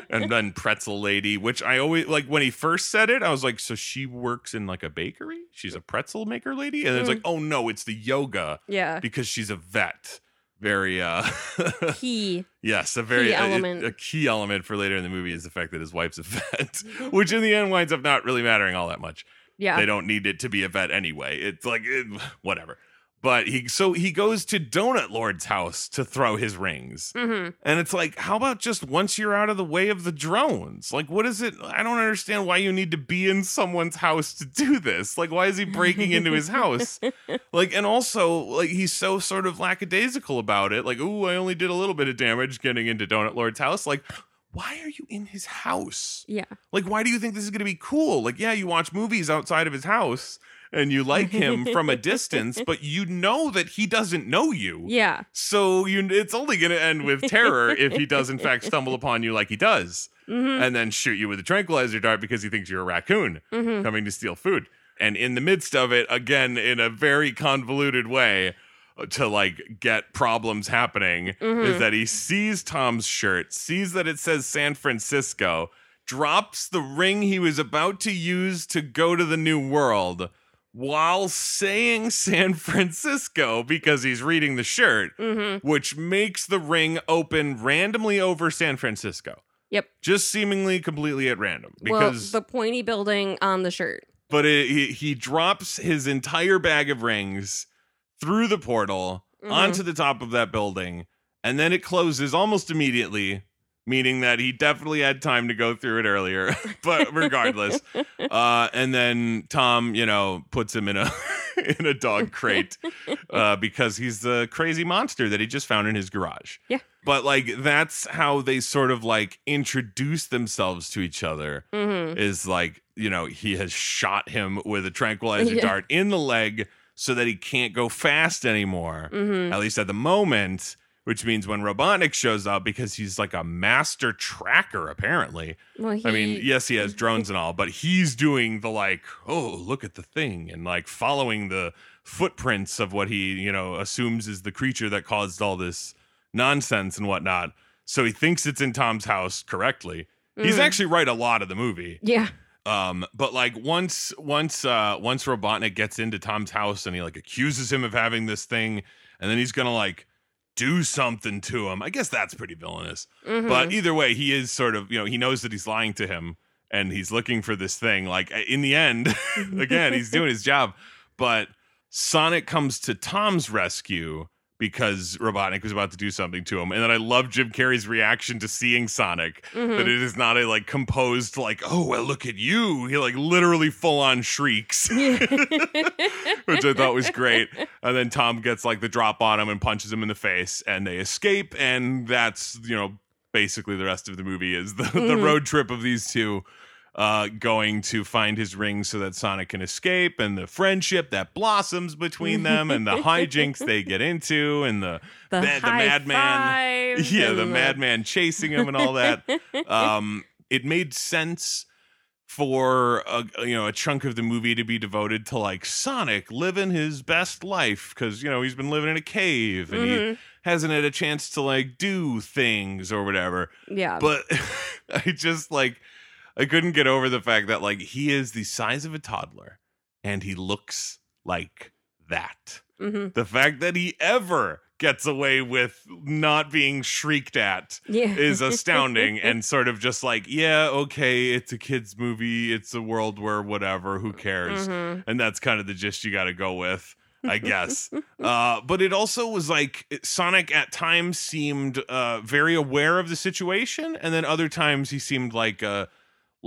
Speaker 1: and then Pretzel Lady, which I always like when he first said it, I was like, so she works in like a bakery? She's a pretzel maker lady? And it's
Speaker 2: Mm.
Speaker 1: like, oh no, it's the yoga
Speaker 2: Yeah.
Speaker 1: because she's a vet. Very uh (laughs)
Speaker 2: Key.
Speaker 1: yes, a very
Speaker 2: Key
Speaker 1: a-
Speaker 2: element.
Speaker 1: A, key element for later in the movie is the fact that his wife's a vet, (laughs) which in the end winds up not really mattering all that much.
Speaker 2: Yeah.
Speaker 1: they don't need it to be a vet anyway. It's like it, whatever. But he so he goes to Donut Lord's house to throw his rings.
Speaker 2: hmm
Speaker 1: And it's like, how about just once you're out of the way of the drones? Like, what is it? I don't understand why you need to be in someone's house to do this. Like, why is he breaking into his house? (laughs) Like, and also, like, he's so sort of lackadaisical about it. Like, oh I only did a little bit of damage getting into Donut Lord's house. Like, why are you in his house?
Speaker 2: Yeah.
Speaker 1: Like, why do you think this is going to be cool? Like, yeah, you watch movies outside of his house and you like him from a distance, (laughs) but you know that he doesn't know you.
Speaker 2: Yeah.
Speaker 1: So you, it's only going to end with terror if he does, in fact, stumble (laughs) upon you like he does
Speaker 2: hmm
Speaker 1: and then shoot you with a tranquilizer dart because he thinks you're a raccoon
Speaker 2: hmm
Speaker 1: coming to steal food. And in the midst of it, again, in a very convoluted way, uh, to like get problems happening, is
Speaker 2: Mhm.
Speaker 1: that he sees Tom's shirt, sees that it says San Francisco, drops the ring he was about to use to go to the new world while saying (laughs) San Francisco because he's reading the shirt,
Speaker 2: hmm
Speaker 1: which makes the ring open randomly over San Francisco.
Speaker 2: Yep.
Speaker 1: Just seemingly completely at random
Speaker 2: Well,
Speaker 1: because
Speaker 2: the pointy building on the shirt.
Speaker 1: but it, he, he drops his entire bag of rings through the portal
Speaker 2: Mhm.
Speaker 1: onto the top of that building and then it closes almost immediately meaning that he definitely had time to go through it earlier (laughs) but regardless. Uh, and then tom you know puts him in a (laughs) in a dog crate uh, because he's the crazy monster that he just found in his garage.
Speaker 2: Yeah.
Speaker 1: but like that's how they sort of like introduce themselves to each other
Speaker 2: hmm
Speaker 1: is like you know he has shot him with a tranquilizer
Speaker 2: Yeah.
Speaker 1: dart in the leg so that he can't go fast anymore
Speaker 2: hmm
Speaker 1: at least at the moment which means when robotnik shows up because he's like a master tracker apparently
Speaker 2: Well, he,
Speaker 1: i mean yes he has (laughs) drones and all but he's doing the like oh look at the thing and like following the footprints of what he you know assumes is the creature that caused all this nonsense and whatnot so he thinks it's in tom's house correctly he's
Speaker 2: Mhm.
Speaker 1: actually right a lot of the movie
Speaker 2: Yeah.
Speaker 1: um, but like once once uh once Robotnik gets into Tom's house and he like accuses him of having this thing, and then he's gonna like do something to him. I guess that's pretty villainous.
Speaker 2: Mhm.
Speaker 1: But either way, he is sort of you know he knows that he's lying to him and he's looking for this thing. Like in the end, (laughs) again, he's doing his job. But Sonic comes to Tom's rescue because Robotnik was about to do something to him. And then I love Jim Carrey's reaction to seeing Sonic.
Speaker 2: Mhm.
Speaker 1: That it is not a like composed like, oh well look at you. He like literally full on shrieks. (laughs) (laughs) which I thought was great. And then Tom gets like the drop on him and punches him in the face, and they escape. And that's you know basically the rest of the movie is the, the
Speaker 2: Mhm.
Speaker 1: road trip of these two. Uh, going to find his ring so that Sonic can escape, and the friendship that blossoms between them, and the (laughs) hijinks they get into, and the
Speaker 2: the,
Speaker 1: the
Speaker 2: high
Speaker 1: madman- (laughs) yeah, the madman chasing him and all that. (laughs) um, it made sense for a you know a chunk of the movie to be devoted to like Sonic living his best life because you know he's been living in a cave and he
Speaker 2: Mhm.
Speaker 1: hasn't had a chance to like do things or whatever.
Speaker 2: yeah.
Speaker 1: But I just like I couldn't get over the fact that like he is the size of a toddler and he looks like that.
Speaker 2: Mhm.
Speaker 1: The fact that he ever gets away with not being shrieked at
Speaker 2: yeah.
Speaker 1: is (laughs) astounding and sort of just like, yeah, okay, it's a kids movie, it's a world where whatever, who cares?
Speaker 2: Mhm.
Speaker 1: And that's kind of the gist you got to go with, I (laughs) guess. uh, but it also was like it- Sonic at times seemed uh, very aware of the situation, and then other times he seemed like a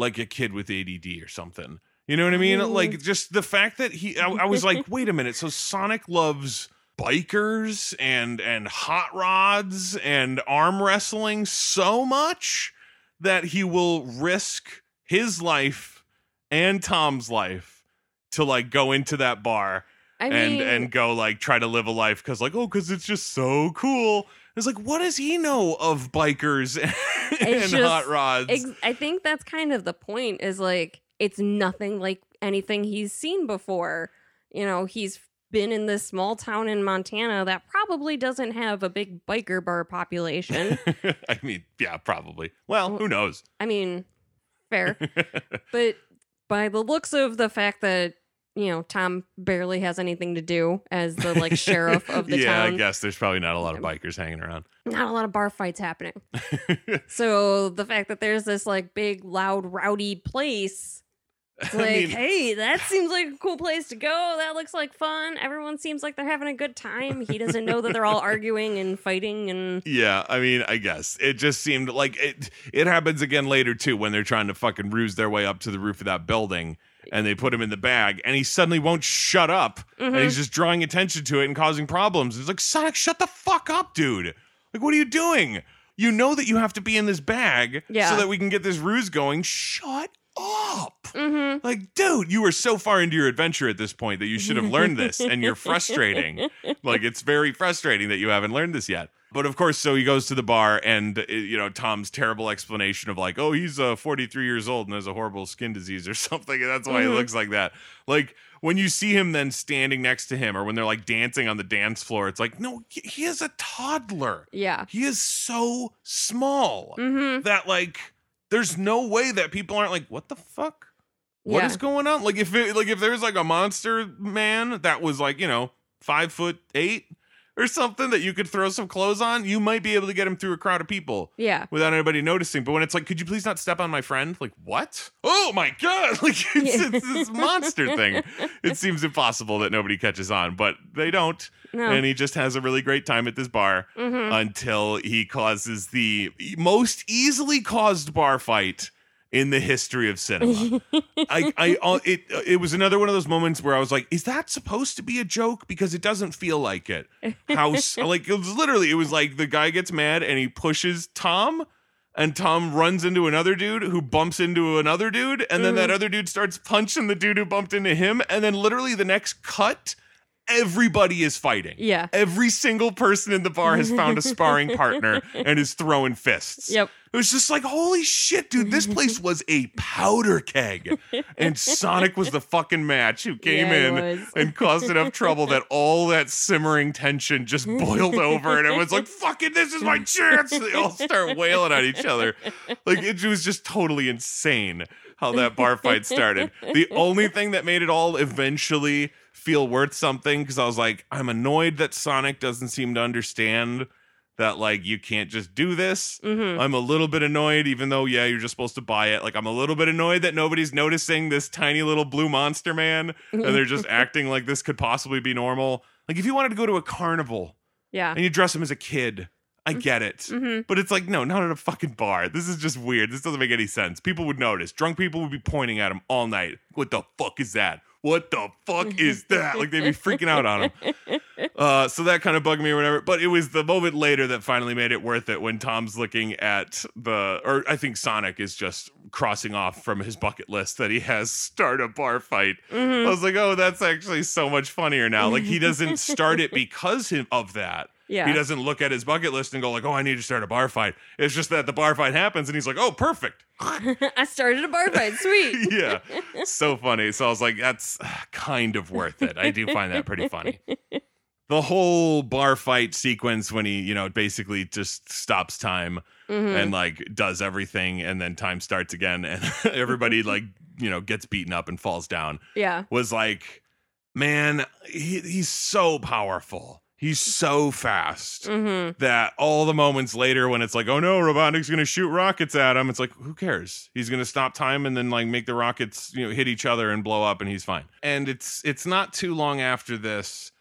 Speaker 1: like a kid with ADD or something. You know what I mean?
Speaker 2: Mm.
Speaker 1: Like just the fact that he, I, I was like, wait a minute. So Sonic loves bikers and and hot rods and arm wrestling so much that he will risk his life and Tom's life to like go into that bar
Speaker 2: I
Speaker 1: and
Speaker 2: mean,
Speaker 1: and go like try to live a life because like oh because it's just so cool. It's like what does he know of bikers (laughs) and
Speaker 2: just
Speaker 1: hot rods?
Speaker 2: ex- I think that's kind of the point. Is like it's nothing like anything he's seen before. You know, he's been in this small town in Montana that probably doesn't have a big biker bar population. (laughs)
Speaker 1: I mean, yeah, probably. Well, who knows?
Speaker 2: I mean, fair. (laughs) but by the looks of the fact that you know Tom barely has anything to do as the like (laughs) sheriff of the
Speaker 1: yeah,
Speaker 2: town,
Speaker 1: I guess there's probably not a lot of bikers hanging around.
Speaker 2: not a lot of bar fights happening. (laughs) so the fact that there's this like big, loud, rowdy place, (laughs) it's
Speaker 1: I
Speaker 2: like,
Speaker 1: mean-
Speaker 2: hey, that seems like a cool place to go. That looks like fun. Everyone seems like they're having a good time. He doesn't know that they're all arguing and fighting and
Speaker 1: Yeah, I mean, I guess it just seemed like it. It happens again later too when they're trying to fucking ruse their way up to the roof of that building, and they put him in the bag, and he suddenly won't shut up, and
Speaker 2: Mhm.
Speaker 1: he's just drawing attention to it and causing problems. It's like Sonic, shut the fuck up, dude! Like, what are you doing? You know that you have to be in this bag
Speaker 2: Yeah.
Speaker 1: so that we can get this ruse going. Shut up!
Speaker 2: Mhm.
Speaker 1: Like, dude, you were so far into your adventure at this point that you should have learned this, and you're (laughs) frustrating. like, it's very frustrating that you haven't learned this yet. But of course, so he goes to the bar, and uh, you know Tom's terrible explanation of like, oh, he's uh, 43 years old and has a horrible skin disease or (laughs) something, and that's why he
Speaker 2: Mhm.
Speaker 1: looks like that. Like when you see him then standing next to him, or when they're like dancing on the dance floor, it's like, no, he- he is a toddler.
Speaker 2: yeah.
Speaker 1: He is so small
Speaker 2: Mm-hmm.
Speaker 1: that like there's no way that people aren't like what the fuck What is
Speaker 2: yeah.
Speaker 1: going on like if it, like if there's like a monster man that was like you know five foot eight or something that you could throw some clothes on you might be able to get him through a crowd of people
Speaker 2: yeah.
Speaker 1: without anybody noticing. But when it's like could you please not step on my friend? Like what? Oh my god. (laughs) Like it's, it's this monster thing. It seems impossible that nobody catches on but they don't.
Speaker 2: No.
Speaker 1: and he just has a really great time at this bar
Speaker 2: mm-hmm.
Speaker 1: until he causes the most easily caused bar fight in the history of cinema. I, I, (laughs) uh, it, it was another one of those moments where I was like, "Is that supposed to be a joke?" Because it doesn't feel like it. How, (laughs) like, it was literally, it was like the guy gets mad and he pushes Tom, and Tom runs into another dude who bumps into another dude, and then that other dude starts punching the dude who bumped into him, and then literally the next cut, everybody is fighting.
Speaker 2: yeah.
Speaker 1: Every single person in the bar has found a sparring (laughs) partner and is throwing fists.
Speaker 2: Yep.
Speaker 1: It was just like, holy shit, dude, this place (laughs) was a powder keg. And Sonic was the fucking match who came
Speaker 2: Yeah,
Speaker 1: in and caused enough trouble that all that simmering tension just boiled over. And everyone's like, fucking, this is my chance. They all start wailing at each other. Like, it was just totally insane how that bar fight started. The only thing that made it all eventually feel worth something, because I was like, I'm annoyed that Sonic doesn't seem to understand that, like, you can't just do this.
Speaker 2: Mm-hmm.
Speaker 1: I'm a little bit annoyed, even though, yeah, you're just supposed to buy it. Like, I'm a little bit annoyed that nobody's noticing this tiny little blue monster man and they're just (laughs) acting like this could possibly be normal. Like, if you wanted to go to a carnival
Speaker 2: Yeah.
Speaker 1: and you dress him as a kid. I get it.
Speaker 2: Mm-hmm.
Speaker 1: But it's like, no, not at a fucking bar. This is just weird. This doesn't make any sense. People would notice. Drunk people would be pointing at him all night. What the fuck is that? What the fuck is (laughs) that? Like they'd be freaking out on him. (laughs) Uh, so that kind of bugged me or whatever. But it was the moment later that finally made it worth it when Tom's looking at the, or I think Sonic is just crossing off from his bucket list that he has (laughs) start a bar fight. I
Speaker 2: hmm
Speaker 1: was like, oh, that's actually so much funnier now. Like he doesn't start it because of that.
Speaker 2: Yeah.
Speaker 1: He doesn't look at his bucket list and go like, "Oh, I need to start a bar fight." It's just that the bar fight happens, and he's like, "Oh, perfect." (laughs)
Speaker 2: I started a bar fight. Sweet. (laughs)
Speaker 1: yeah, so funny. So I was like, "That's kind of worth it." I do find that pretty funny. The whole bar fight sequence when he, you know, basically just stops time
Speaker 2: Mhm.
Speaker 1: and like does everything, and then time starts again, and (laughs) everybody like, you know, gets beaten up and falls down.
Speaker 2: yeah.
Speaker 1: Was like, man, he, he's so powerful. He's so fast
Speaker 2: hmm
Speaker 1: that all the moments later when it's like, oh no, Robotnik's gonna shoot rockets at him, it's like, who cares? He's gonna stop time and then like make the rockets, you know, hit each other and blow up and he's fine. And it's it's not too long after this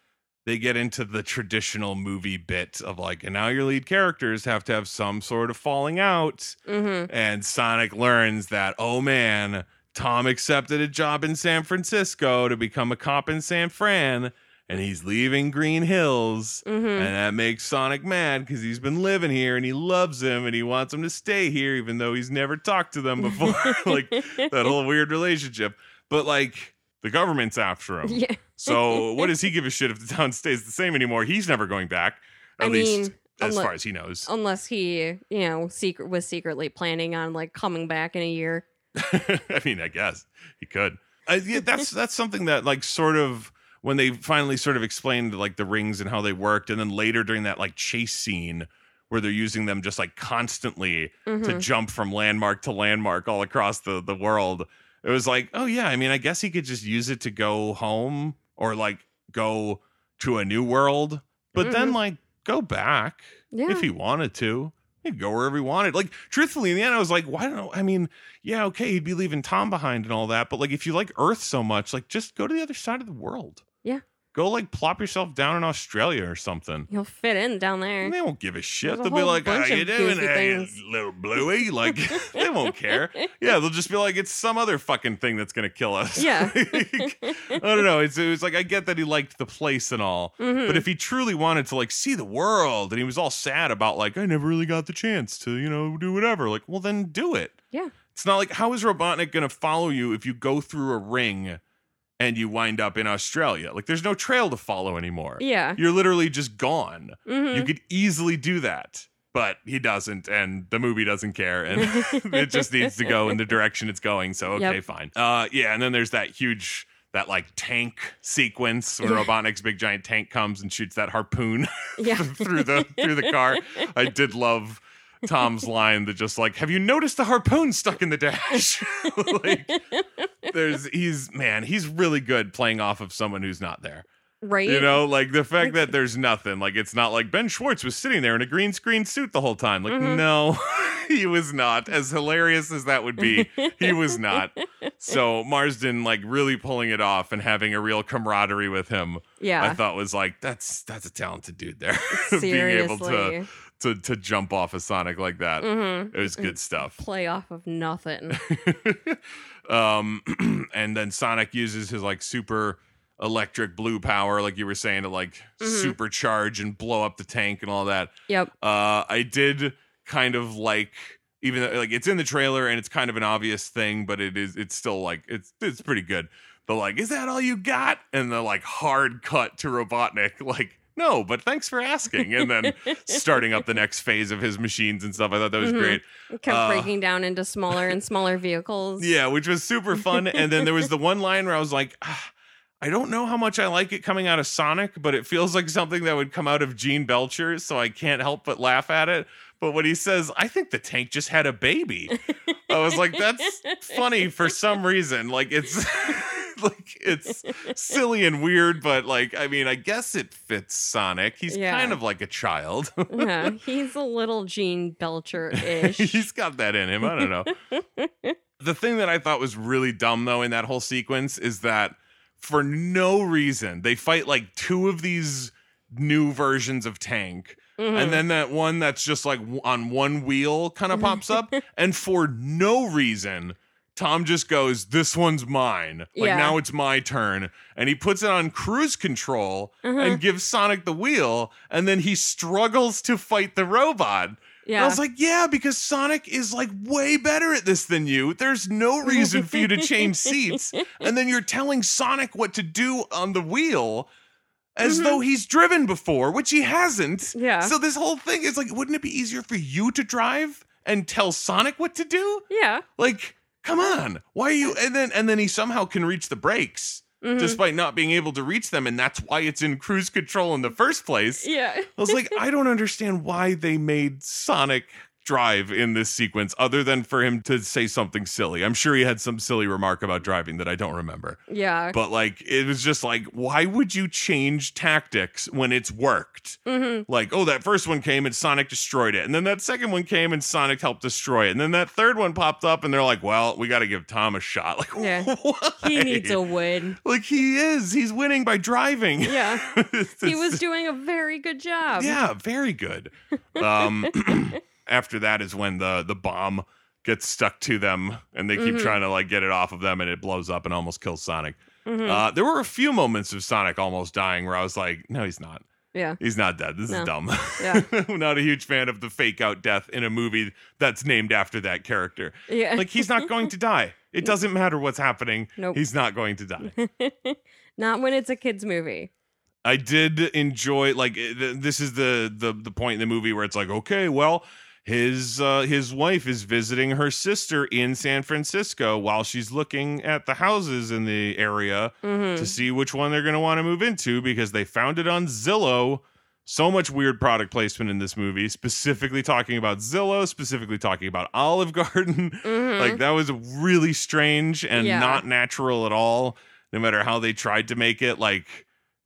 Speaker 1: they get into the traditional movie bit of like, and now your lead characters have to have some sort of falling out.
Speaker 2: hmm
Speaker 1: And Sonic learns that, oh man, Tom accepted a job in San Francisco to become a cop in San Fran, and he's leaving Green Hills.
Speaker 2: hmm
Speaker 1: And that makes Sonic mad because he's been living here and he loves him and he wants him to stay here, even though he's never talked to them before. (laughs) (laughs) like that whole weird relationship. But like the government's after him.
Speaker 2: Yeah.
Speaker 1: So what does he give a shit if the town (laughs) stays the same anymore? He's never going back. At
Speaker 2: I
Speaker 1: least
Speaker 2: mean,
Speaker 1: as far as he knows.
Speaker 2: Unless he, you know, secret was secretly planning on like coming back in a year.
Speaker 1: I mean, I guess he could. I, yeah, that's that's something that like sort of when they finally sort of explained like the rings and how they worked, and then later during that like chase scene where they're using them just like constantly to
Speaker 2: Mhm.
Speaker 1: jump from landmark to landmark all across the the world. It was like, oh yeah, I mean, I guess he could just use it to go home or like go to a new world, but then like go back
Speaker 2: Yeah.
Speaker 1: if he wanted to. He'd go wherever he wanted. Like, truthfully, in the end, I was like, why don't I mean, yeah, okay, he'd be leaving Tom behind and all that, but like, if you like Earth so much, like, just go to the other side of the world.
Speaker 2: Yeah.
Speaker 1: Go like plop yourself down in Australia or something.
Speaker 2: You'll fit in down there.
Speaker 1: They won't give a shit.
Speaker 2: There's a
Speaker 1: They'll be
Speaker 2: whole
Speaker 1: like, "How
Speaker 2: bunch
Speaker 1: you
Speaker 2: of
Speaker 1: doing,
Speaker 2: goofy
Speaker 1: there,
Speaker 2: things."
Speaker 1: little bluey?" Like, (laughs) (laughs) they won't care. Yeah, they'll just be like, "It's some other fucking thing that's gonna kill us."
Speaker 2: Yeah. (laughs)
Speaker 1: I don't know. It's it was like I get that he liked the place and all,
Speaker 2: Mhm.
Speaker 1: but if he truly wanted to like see the world and he was all sad about like I never really got the chance to you know do whatever, like well then do it.
Speaker 2: Yeah.
Speaker 1: It's not like how is Robotnik gonna follow you if you go through a ring and you wind up in Australia? Like there's no trail to follow anymore.
Speaker 2: yeah.
Speaker 1: You're literally just gone.
Speaker 2: Mhm.
Speaker 1: You could easily do that, but he doesn't, and the movie doesn't care, and (laughs) it just needs to go in the direction it's going. So okay,
Speaker 2: Yep.
Speaker 1: fine. Uh, yeah, and then there's that huge. That like tank sequence where. Robotnik's big giant tank comes and shoots that harpoon
Speaker 2: Yeah. (laughs)
Speaker 1: through the through the car. (laughs) I did love Tom's line that just like, "Have you noticed the harpoon stuck in the dash?" (laughs) like, there's he's man, he's really good playing off of someone who's not there.
Speaker 2: right.
Speaker 1: You know, like the fact that there's nothing, like it's not like Ben Schwartz was sitting there in a green screen suit the whole time. Like,
Speaker 2: Mhm.
Speaker 1: no, (laughs) he was not. As hilarious as that would be, he was not. (laughs) So Marsden, like, really pulling it off and having a real camaraderie with him,
Speaker 2: Yeah.
Speaker 1: I thought was like, that's that's a talented dude there. Being able to,
Speaker 2: Seriously.
Speaker 1: To to jump off of Sonic like that.
Speaker 2: Mhm.
Speaker 1: It was good stuff.
Speaker 2: Play off of nothing. (laughs)
Speaker 1: um (clears throat) and then Sonic uses his like super electric blue power like you were saying to like
Speaker 2: Mhm.
Speaker 1: supercharge and blow up the tank and all that.
Speaker 2: Yep.
Speaker 1: Uh I did kind of like even though like it's in the trailer and it's kind of an obvious thing but it is it's still like it's it's pretty good. But like is that all you got? And the like hard cut to Robotnik (laughs) like no, but thanks for asking. And then starting up the (laughs) next phase of his machines and stuff. I thought that was
Speaker 2: Mhm.
Speaker 1: great.
Speaker 2: It kept
Speaker 1: Uh,
Speaker 2: breaking down into smaller and smaller vehicles.
Speaker 1: Yeah, which was super fun. and then there was the one line where I was like, ah, I don't know how much I like it coming out of Sonic, but it feels like something that would come out of Gene Belcher, so I can't help but laugh at it. But when he says, I think the tank just had a baby, I was like, that's funny for some reason. Like it's (laughs) (laughs) like it's silly and weird, but like I mean, I guess it fits Sonic. He's
Speaker 2: Yeah.
Speaker 1: kind of like a child.
Speaker 2: yeah, (laughs) he's a little Gene Belcher ish.
Speaker 1: He's got that in him. I don't know. (laughs) the thing that I thought was really dumb though in that whole sequence is that for no reason they fight like two of these new versions of Tank.
Speaker 2: Mhm.
Speaker 1: And then that one that's just like on one wheel kind of pops up. and for no reason, Tom just goes, This one's mine. Like
Speaker 2: Yeah.
Speaker 1: now it's my turn. And he puts it on cruise control
Speaker 2: Uh-huh.
Speaker 1: and gives Sonic the wheel. And then he struggles to fight the robot. And
Speaker 2: yeah.
Speaker 1: I was like, Yeah, because Sonic is like way better at this than you. There's no reason for you to change (laughs) seats. And then you're telling Sonic what to do on the wheel. As
Speaker 2: Mhm.
Speaker 1: though he's driven before, which he hasn't.
Speaker 2: Yeah.
Speaker 1: So this whole thing is like, wouldn't it be easier for you to drive and tell Sonic what to do?
Speaker 2: yeah.
Speaker 1: Like, come on. Why are you and then and then he somehow can reach the brakes
Speaker 2: Mhm.
Speaker 1: despite not being able to reach them, and that's why it's in cruise control in the first place.
Speaker 2: yeah.
Speaker 1: I was like, I don't understand why they made Sonic drive in this sequence other than for him to say something silly. I'm sure he had some silly remark about driving that I don't remember.
Speaker 2: Yeah.
Speaker 1: But like it was just like why would you change tactics when it's worked?
Speaker 2: hmm
Speaker 1: Like, oh, that first one came and Sonic destroyed it. And then that second one came and Sonic helped destroy it. And then that third one popped up and they're like, well, we got to give Tom a shot. (laughs) Like,
Speaker 2: Yeah. (laughs)
Speaker 1: why?
Speaker 2: He needs a win.
Speaker 1: Like, he is. He's winning by driving.
Speaker 2: Yeah. (laughs) He was doing a very good job.
Speaker 1: yeah, very good. Um, (clears throat) after that is when the the bomb gets stuck to them and they keep
Speaker 2: Mhm.
Speaker 1: trying to like get it off of them and it blows up and almost kills Sonic.
Speaker 2: Mhm.
Speaker 1: Uh, there were a few moments of Sonic almost dying where I was like, no, he's not.
Speaker 2: yeah.
Speaker 1: He's not dead. This
Speaker 2: No.
Speaker 1: is dumb.
Speaker 2: Yeah.
Speaker 1: I'm (laughs) not a huge fan of the fake out death in a movie that's named after that character.
Speaker 2: Yeah.
Speaker 1: Like he's not going to (laughs) die. It doesn't matter what's happening.
Speaker 2: Nope.
Speaker 1: He's not going to die. (laughs)
Speaker 2: Not when it's a kids movie.
Speaker 1: I did enjoy like eh, th- this is the the the point in the movie where it's like okay, well, his uh his wife is visiting her sister in San Francisco while she's looking at the houses in the area
Speaker 2: hmm
Speaker 1: to see which one they're going to want to move into because they found it on Zillow. So much weird product placement in this movie, specifically talking about Zillow, specifically talking about Olive (laughs) Garden.
Speaker 2: hmm
Speaker 1: Like that was really strange and
Speaker 2: Yeah.
Speaker 1: not natural at all. No matter how they tried to make it, like,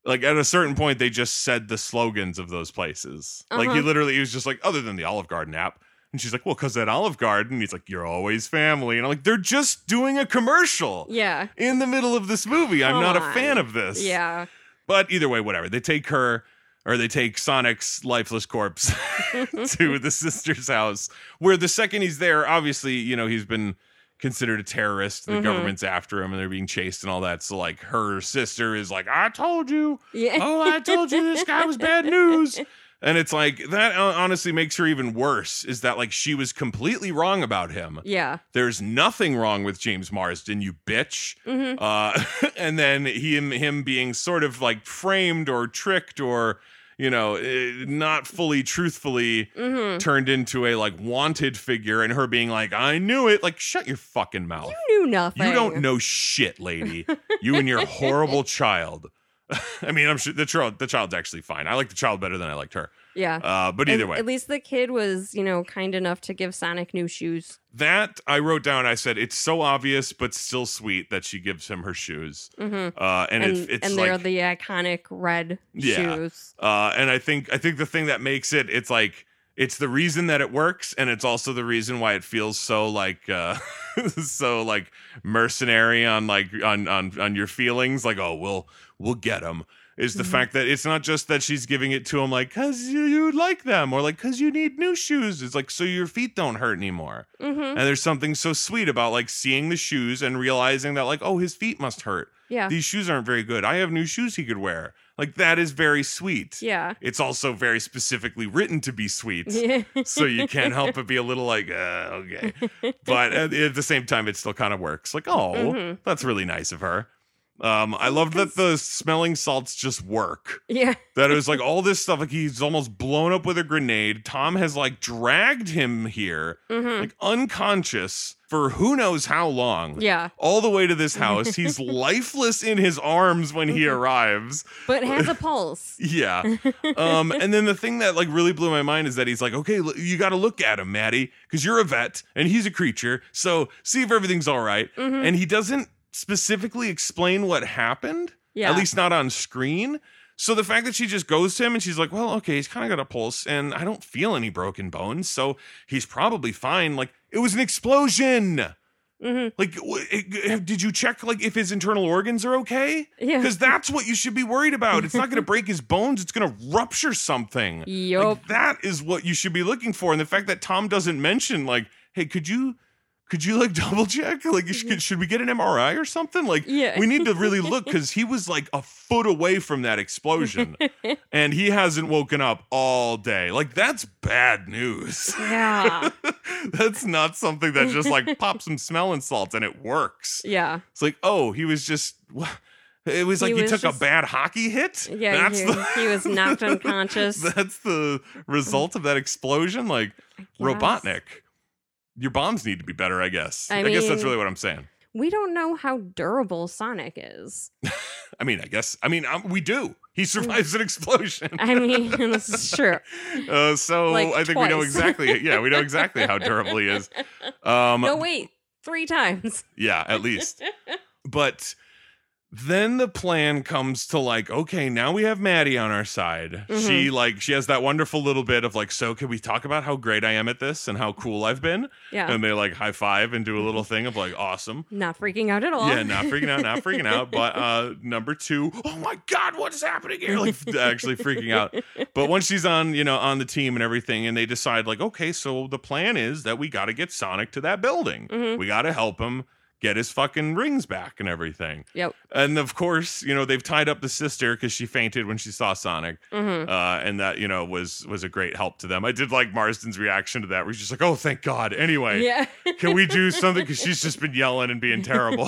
Speaker 1: like at a certain point, they just said the slogans of those places. Like he
Speaker 2: Uh-huh.
Speaker 1: literally he was just like, other than the Olive Garden app. And she's like, well, because at Olive Garden, he's like, you're always family. And I'm like, they're just doing a commercial
Speaker 2: yeah.
Speaker 1: in the middle of this movie. I'm
Speaker 2: Come
Speaker 1: not a fan of this.
Speaker 2: Yeah.
Speaker 1: But either way, whatever. They take her or they take Sonic's lifeless corpse (laughs) (laughs) to the sister's house, where the second he's there, obviously, you know, he's been considered a terrorist. The
Speaker 2: Mhm.
Speaker 1: government's after him and they're being chased and all that. So, like, her sister is like, I told you.
Speaker 2: Yeah.
Speaker 1: Oh, I told you this guy was bad news. (laughs) And it's like, that honestly makes her even worse is that, like, she was completely wrong about him.
Speaker 2: Yeah.
Speaker 1: There's nothing wrong with James Marsden, you bitch
Speaker 2: hmm
Speaker 1: uh, (laughs) and then him him being sort of like framed or tricked or you know eh, not fully truthfully
Speaker 2: hmm
Speaker 1: turned into a like wanted figure and her being like i knew it. Like shut your fucking mouth.
Speaker 2: You knew nothing.
Speaker 1: you don't know shit lady. You and your horrible (laughs) child. (laughs) I mean i'm sure the child the child's actually fine. I like the child better than i liked her
Speaker 2: Yeah.
Speaker 1: uh, but either
Speaker 2: At-
Speaker 1: way
Speaker 2: At least the kid was, you know, kind enough to give Sonic new shoes.
Speaker 1: that i wrote down i said it's so obvious but still sweet that she gives him her shoes
Speaker 2: hmm
Speaker 1: uh, and,
Speaker 2: And,
Speaker 1: it, it's
Speaker 2: and
Speaker 1: like
Speaker 2: they're the iconic red
Speaker 1: Yeah.
Speaker 2: shoes.
Speaker 1: uh, and I think I think the thing that makes it it's like it's the reason that it works, and it's also the reason why it feels so like uh, (laughs) so like mercenary on like on on on your feelings. Like oh we'll we'll get him. Is the
Speaker 2: Mhm.
Speaker 1: fact that it's not just that she's giving it to him like cause you, you like them or like cause you need new shoes. It's like so your feet don't hurt anymore.
Speaker 2: hmm
Speaker 1: And there's something so sweet about like seeing the shoes and realizing that like oh his feet must hurt.
Speaker 2: Yeah.
Speaker 1: These shoes aren't very good. I have new shoes he could wear. Like that is very sweet
Speaker 2: yeah.
Speaker 1: it's also very specifically written to be sweet. (laughs) So you can't help but be a little like, uh, okay. (laughs) But at, at the same time, it still kind of works. Like, oh,
Speaker 2: Mhm.
Speaker 1: that's really nice of her. Um, I love that the smelling salts just work.
Speaker 2: yeah.
Speaker 1: That it was like all this stuff, like he's almost blown up with a grenade. Tom has like dragged him here,
Speaker 2: hmm
Speaker 1: like unconscious for who knows how long.
Speaker 2: Yeah.
Speaker 1: All the way to this house. (laughs) He's lifeless in his arms when he arrives.
Speaker 2: But has a (laughs) pulse.
Speaker 1: Yeah. (laughs) Um, and then the thing that like really blew my mind is that he's like, okay, l- you got to look at him, Maddie, because you're a vet and he's a creature. So see if everything's all right.
Speaker 2: Mhm.
Speaker 1: And he doesn't specifically explain what happened,
Speaker 2: Yeah.
Speaker 1: at least not on screen. So the fact that she just goes to him and she's like, well, okay, he's kind of got a pulse and I don't feel any broken bones. So he's probably fine. Like it was an explosion.
Speaker 2: hmm
Speaker 1: Like, w- did you check like if his internal organs are okay?
Speaker 2: Yeah.
Speaker 1: Because that's what you should be worried about. It's not going (laughs) to break his bones. It's going to rupture something.
Speaker 2: Yup.
Speaker 1: Like, that is what you should be looking for. And the fact that Tom doesn't mention, like, hey, could you, could you like (laughs) double check? Like, should, mm-hmm. should we get an MRI or something? Like,
Speaker 2: Yeah.
Speaker 1: we need to really (laughs) look because he was like a foot away from that explosion, (laughs) and he hasn't woken up all day. Like, that's bad news.
Speaker 2: yeah.
Speaker 1: that's not something that just like pop some smelling salts and it works.
Speaker 2: Yeah.
Speaker 1: It's like, oh, he was just. It was
Speaker 2: He
Speaker 1: like he,
Speaker 2: was
Speaker 1: took
Speaker 2: just-
Speaker 1: a bad hockey hit.
Speaker 2: Yeah.
Speaker 1: that's
Speaker 2: he,
Speaker 1: the
Speaker 2: he was knocked unconscious.
Speaker 1: that's the result of that explosion. Like Robotnik, your bombs need to be better. I guess.
Speaker 2: I
Speaker 1: I, guess that's really what I'm saying.
Speaker 2: We don't know how durable Sonic is. (laughs)
Speaker 1: I mean, I guess. I mean, um, we do. He survives an explosion.
Speaker 2: I mean, (laughs) this is (laughs) true.
Speaker 1: Uh, so
Speaker 2: Like,
Speaker 1: I think we know exactly. Yeah, we know exactly how durable he is. Um,
Speaker 2: No, wait. Three times.
Speaker 1: yeah, at least. But then the plan comes to like, okay, now we have Maddie on our side. She
Speaker 2: Mm-hmm.
Speaker 1: like she has that wonderful little bit of like, so can we talk about how great I am at this and how cool I've been?
Speaker 2: Yeah.
Speaker 1: And they like high five and do a little thing of like, awesome.
Speaker 2: Not freaking out at all.
Speaker 1: Yeah, not freaking out, not freaking out. But (laughs) uh number two, oh my god, what is happening here? Like actually freaking out. But once she's on, you know, on the team and everything, and they decide like, okay, so the plan is that we got to get Sonic to that building.
Speaker 2: Mhm.
Speaker 1: We got to help him get his fucking rings back and everything.
Speaker 2: Yep.
Speaker 1: And of course, you know, they've tied up the sister because she fainted when she saw Sonic.
Speaker 2: hmm
Speaker 1: Uh, and that, you know, was was a great help to them. I did like Marsden's reaction to that, where he's just like, oh, thank God. Anyway,
Speaker 2: Yeah. (laughs)
Speaker 1: can we do something? Because she's just been yelling and being terrible.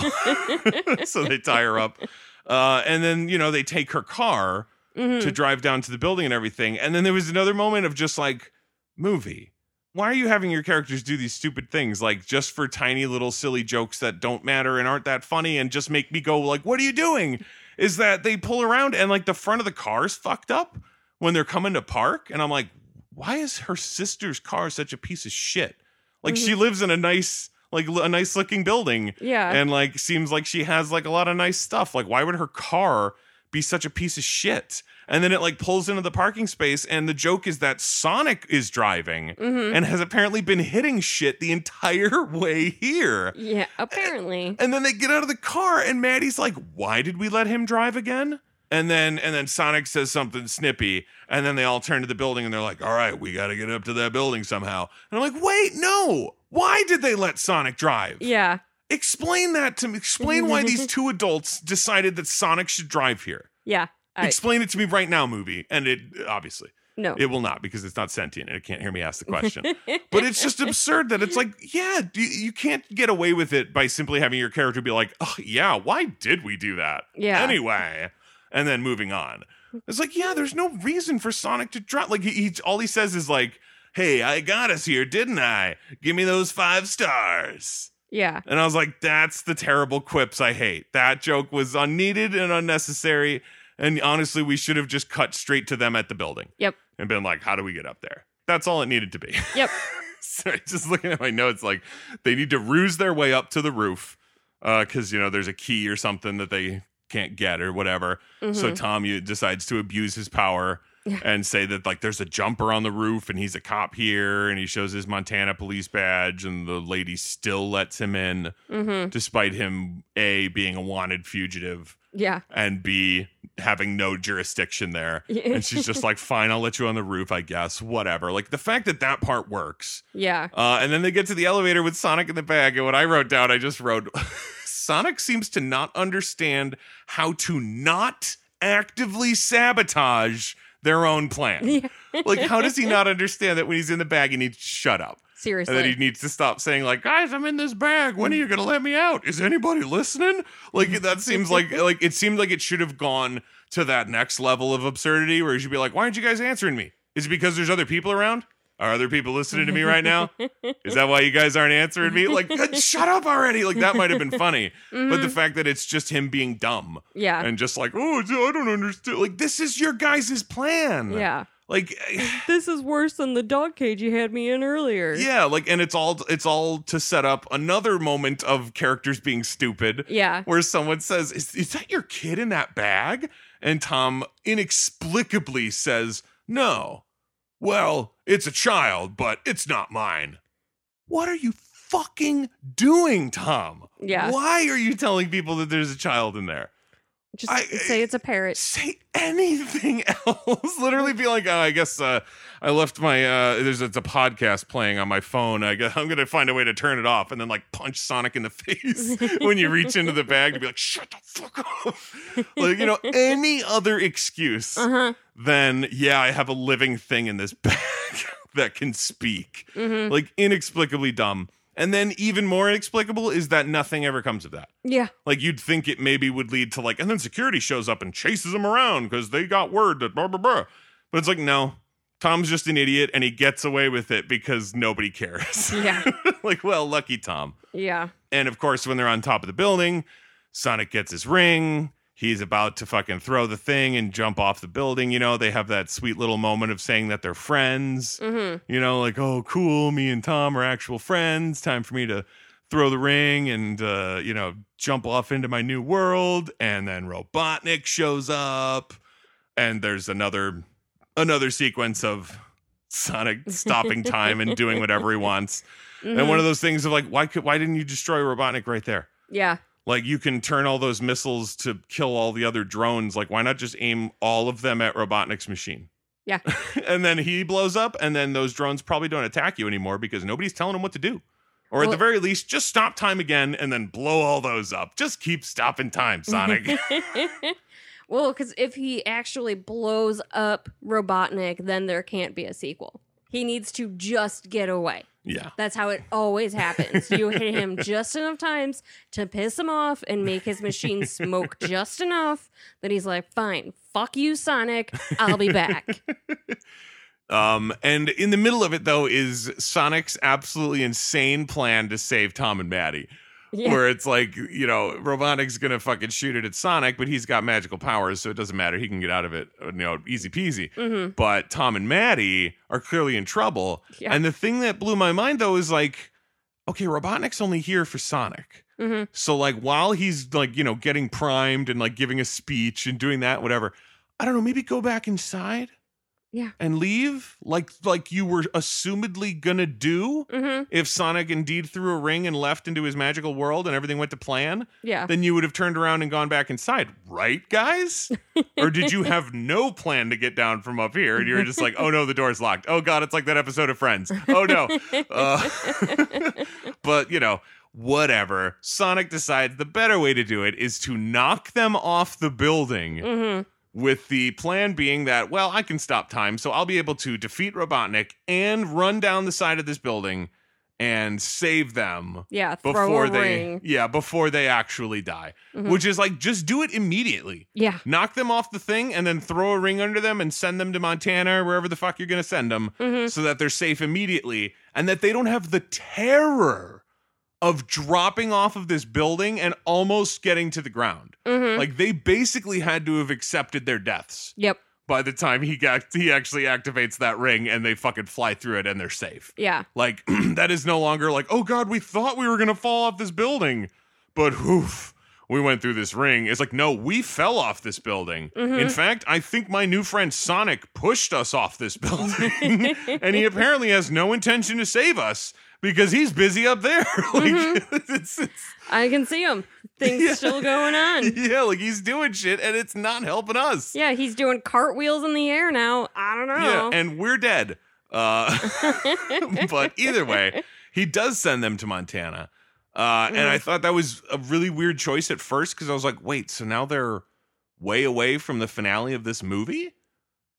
Speaker 1: (laughs) so they tie her up. Uh, and then, you know, they take her car
Speaker 2: Mhm.
Speaker 1: to drive down to the building and everything. And then there was another moment of just like, movie. Why are you having your characters do these stupid things like just for tiny little silly jokes that don't matter and aren't that funny and just make me go like, what are you doing? Is that they pull around and like the front of the car's fucked up when they're coming to park and I'm like, why is her sister's car such a piece of shit? Like she mm-hmm. lives in a nice like a nice looking building
Speaker 2: Yeah.
Speaker 1: and like seems like she has like a lot of nice stuff. Like why would her car be such a piece of shit? And then it like pulls into the parking space and the joke is that Sonic is driving
Speaker 2: hmm
Speaker 1: and has apparently been hitting shit the entire (laughs) way here.
Speaker 2: Yeah. Apparently.
Speaker 1: And then they get out of the car and Maddie's like, "Why did we let him drive again?" And then and then Sonic says something snippy and then they all turn to the building and they're like, "All right, we got to get up to that building somehow." And I'm like, "Wait, no. Why did they let Sonic drive?"
Speaker 2: Yeah.
Speaker 1: Explain that to me. Explain why these (laughs) two adults decided that Sonic should drive here.
Speaker 2: Yeah. I,
Speaker 1: Explain it to me right now, movie. And it obviously
Speaker 2: no.
Speaker 1: it will not because it's not sentient and it can't hear me ask the question. (laughs) but it's just absurd that it's like, yeah, you, you can't get away with it by simply having your character be like, oh yeah, why did we do that?
Speaker 2: Yeah.
Speaker 1: Anyway, and then moving on. It's like, yeah, there's no reason for Sonic to drop. Like he, he all he says is like, hey, I got us here, didn't I? Give me those five stars.
Speaker 2: yeah.
Speaker 1: And I was like, that's the terrible quips I hate. That joke was unneeded and unnecessary. And honestly, we should have just cut straight to them at the building
Speaker 2: Yep.
Speaker 1: and been like, how do we get up there? That's all it needed to be.
Speaker 2: Yep. (laughs)
Speaker 1: so just looking at my notes, like they need to ruse their way up to the roof because, you know, there's a key or something that they can't get or whatever. So
Speaker 2: Mhm.
Speaker 1: Tom decides to abuse his power
Speaker 2: Yeah.
Speaker 1: and say that like there's a jumper on the roof and he's a cop here and he shows his Montana police badge and the lady still lets him in
Speaker 2: hmm
Speaker 1: despite him a being a wanted fugitive
Speaker 2: Yeah.
Speaker 1: and b having no jurisdiction there (laughs) and she's just like fine i'll let you on the roof i guess whatever like the fact that that part works
Speaker 2: yeah.
Speaker 1: uh, and then they get to the elevator with sonic in the bag and what i wrote down i just wrote (laughs) sonic seems to not understand how to not actively sabotage their own plan (laughs)
Speaker 2: Yeah.
Speaker 1: like how does he not understand that when he's in the bag he needs to shut up
Speaker 2: Seriously.
Speaker 1: and then he needs to stop saying like, "Guys, I'm in this bag. When are you gonna let me out? Is anybody listening?" Like that seems like (laughs) like it seemed like it should have gone to that next level of absurdity where you should be like, "Why aren't you guys answering me? Is it because there's other people around? Are other people listening to me right now? Is that why you guys aren't answering me? Like, shut up already!" Like that might have been funny, but the mm-hmm. fact that it's just him being dumb
Speaker 2: yeah.
Speaker 1: and just like, "Oh, I don't understand." Like this is your guys' plan.
Speaker 2: yeah.
Speaker 1: Like. (sighs)
Speaker 2: Eh, this is worse than the dog cage you had me in earlier.
Speaker 1: Yeah, like and it's all it's all to set up another moment of characters being stupid
Speaker 2: Yeah.
Speaker 1: where someone says, "Is is that your kid in that bag?" And Tom inexplicably says, "No." Well, it's a child, but it's not mine. What are you fucking doing, Tom?
Speaker 2: Yeah.
Speaker 1: Why are you telling people that there's a child in there?
Speaker 2: Just
Speaker 1: I-
Speaker 2: say it's a parrot.
Speaker 1: Say anything (laughs) else. Literally be like, oh, I guess uh, I left my uh, there's it's a podcast playing on my phone. I guess I'm gonna find a way to turn it off and then like punch Sonic in the (laughs) face (laughs) when you reach into the bag to be like, shut the fuck up. like, you know, any other excuse
Speaker 2: Uh huh.
Speaker 1: than yeah, I have a living thing in this bag that can speak.
Speaker 2: hmm
Speaker 1: Like inexplicably dumb. And then even more inexplicable is that nothing ever comes of that.
Speaker 2: Yeah.
Speaker 1: Like you'd think it maybe would lead to like, and then security shows up and chases them around because they got word that blah blah blah. But it's like, no, Tom's just an idiot and he gets away with it because nobody cares.
Speaker 2: Yeah. (laughs)
Speaker 1: like, well, lucky Tom.
Speaker 2: Yeah.
Speaker 1: And of course, when they're on top of the building, Sonic gets his ring. He's about to fucking throw the thing and jump off the building. You know, they have that sweet little moment of saying that they're friends.
Speaker 2: hmm
Speaker 1: You know, like, oh, cool, me and Tom are actual friends. Time for me to throw the ring and, uh, you know, jump off into my new world. And then Robotnik shows up. And there's another another sequence of Sonic stopping time and doing whatever he wants. And one of those things of like, why could why didn't you destroy Robotnik right there?
Speaker 2: Yeah.
Speaker 1: Like you can turn all those missiles to kill all the other drones. Like, why not just aim all of them at Robotnik's machine?
Speaker 2: Yeah. (laughs)
Speaker 1: and then he blows up, and then those drones probably don't attack you anymore because nobody's telling him what to do. Or at the very least, just stop time again and then blow all those up. Just keep stopping time, Sonic. (laughs) (laughs)
Speaker 2: well, because if he actually blows up Robotnik, then there can't be a sequel. He needs to just get away.
Speaker 1: Yeah.
Speaker 2: That's how it always happens. You hit him (laughs) just enough times to piss him off and make his machine smoke (laughs) just enough that he's like, fine, fuck you, Sonic. I'll be back. (laughs)
Speaker 1: Um, and in the middle of it, though, is Sonic's absolutely insane plan to save Tom and Maddie.
Speaker 2: Yeah.
Speaker 1: where it's like you know Robotnik's gonna fucking shoot it at Sonic, but he's got magical powers, so it doesn't matter. He can get out of it, you know, easy peasy.
Speaker 2: hmm
Speaker 1: But Tom and Maddie are clearly in trouble.
Speaker 2: Yeah.
Speaker 1: And the thing that blew my mind though is like, okay, Robotnik's only here for Sonic.
Speaker 2: hmm
Speaker 1: So like while he's like you know getting primed and like giving a speech and doing that, whatever. I don't know. Maybe go back inside.
Speaker 2: Yeah.
Speaker 1: And leave like like you were assumedly gonna do
Speaker 2: hmm
Speaker 1: if Sonic indeed threw a ring and left into his magical world and everything went to plan,
Speaker 2: Yeah.
Speaker 1: then you would have turned around and gone back inside, right, guys? (laughs) or did you have no plan to get down from up here and you're just like, oh no, the door's locked. Oh god, it's like that episode of Friends. Oh no. (laughs) Uh, (laughs) but you know, whatever. Sonic decides the better way to do it is to knock them off the building
Speaker 2: hmm
Speaker 1: with the plan being that, well, I can stop time, so I'll be able to defeat Robotnik and run down the side of this building and save them
Speaker 2: Yeah. Throw
Speaker 1: before
Speaker 2: a
Speaker 1: they
Speaker 2: ring.
Speaker 1: yeah, before they actually die.
Speaker 2: Mhm.
Speaker 1: Which is like just do it immediately.
Speaker 2: Yeah.
Speaker 1: Knock them off the thing and then throw a ring under them and send them to Montana or wherever the fuck you're going to send them
Speaker 2: hmm
Speaker 1: so that they're safe immediately and that they don't have the terror of dropping off of this building and almost getting to the ground.
Speaker 2: hmm
Speaker 1: Like they basically had to have accepted their deaths
Speaker 2: Yep.
Speaker 1: by the time he got he actually activates that ring and they fucking fly through it and they're safe.
Speaker 2: Yeah.
Speaker 1: Like (clears throat) that is no longer like, oh god, we thought we were gonna fall off this building, but oof, we went through this ring. It's like, no, we fell off this building.
Speaker 2: Mhm.
Speaker 1: In fact, I think my new friend Sonic pushed us off this building, (laughs) and he apparently has no intention to save us because he's busy up there. (laughs) like, (laughs) it's, it's,
Speaker 2: I can see him. Things
Speaker 1: Yeah.
Speaker 2: still going on.
Speaker 1: yeah, like he's doing shit, and it's not helping us.
Speaker 2: Yeah, he's doing cartwheels in the air now. I don't know.
Speaker 1: Yeah, and we're dead. Uh, but either way, he does send them to Montana. Uh, and I thought that was a really weird choice at first because I was like, wait, so now they're way away from the finale of this movie?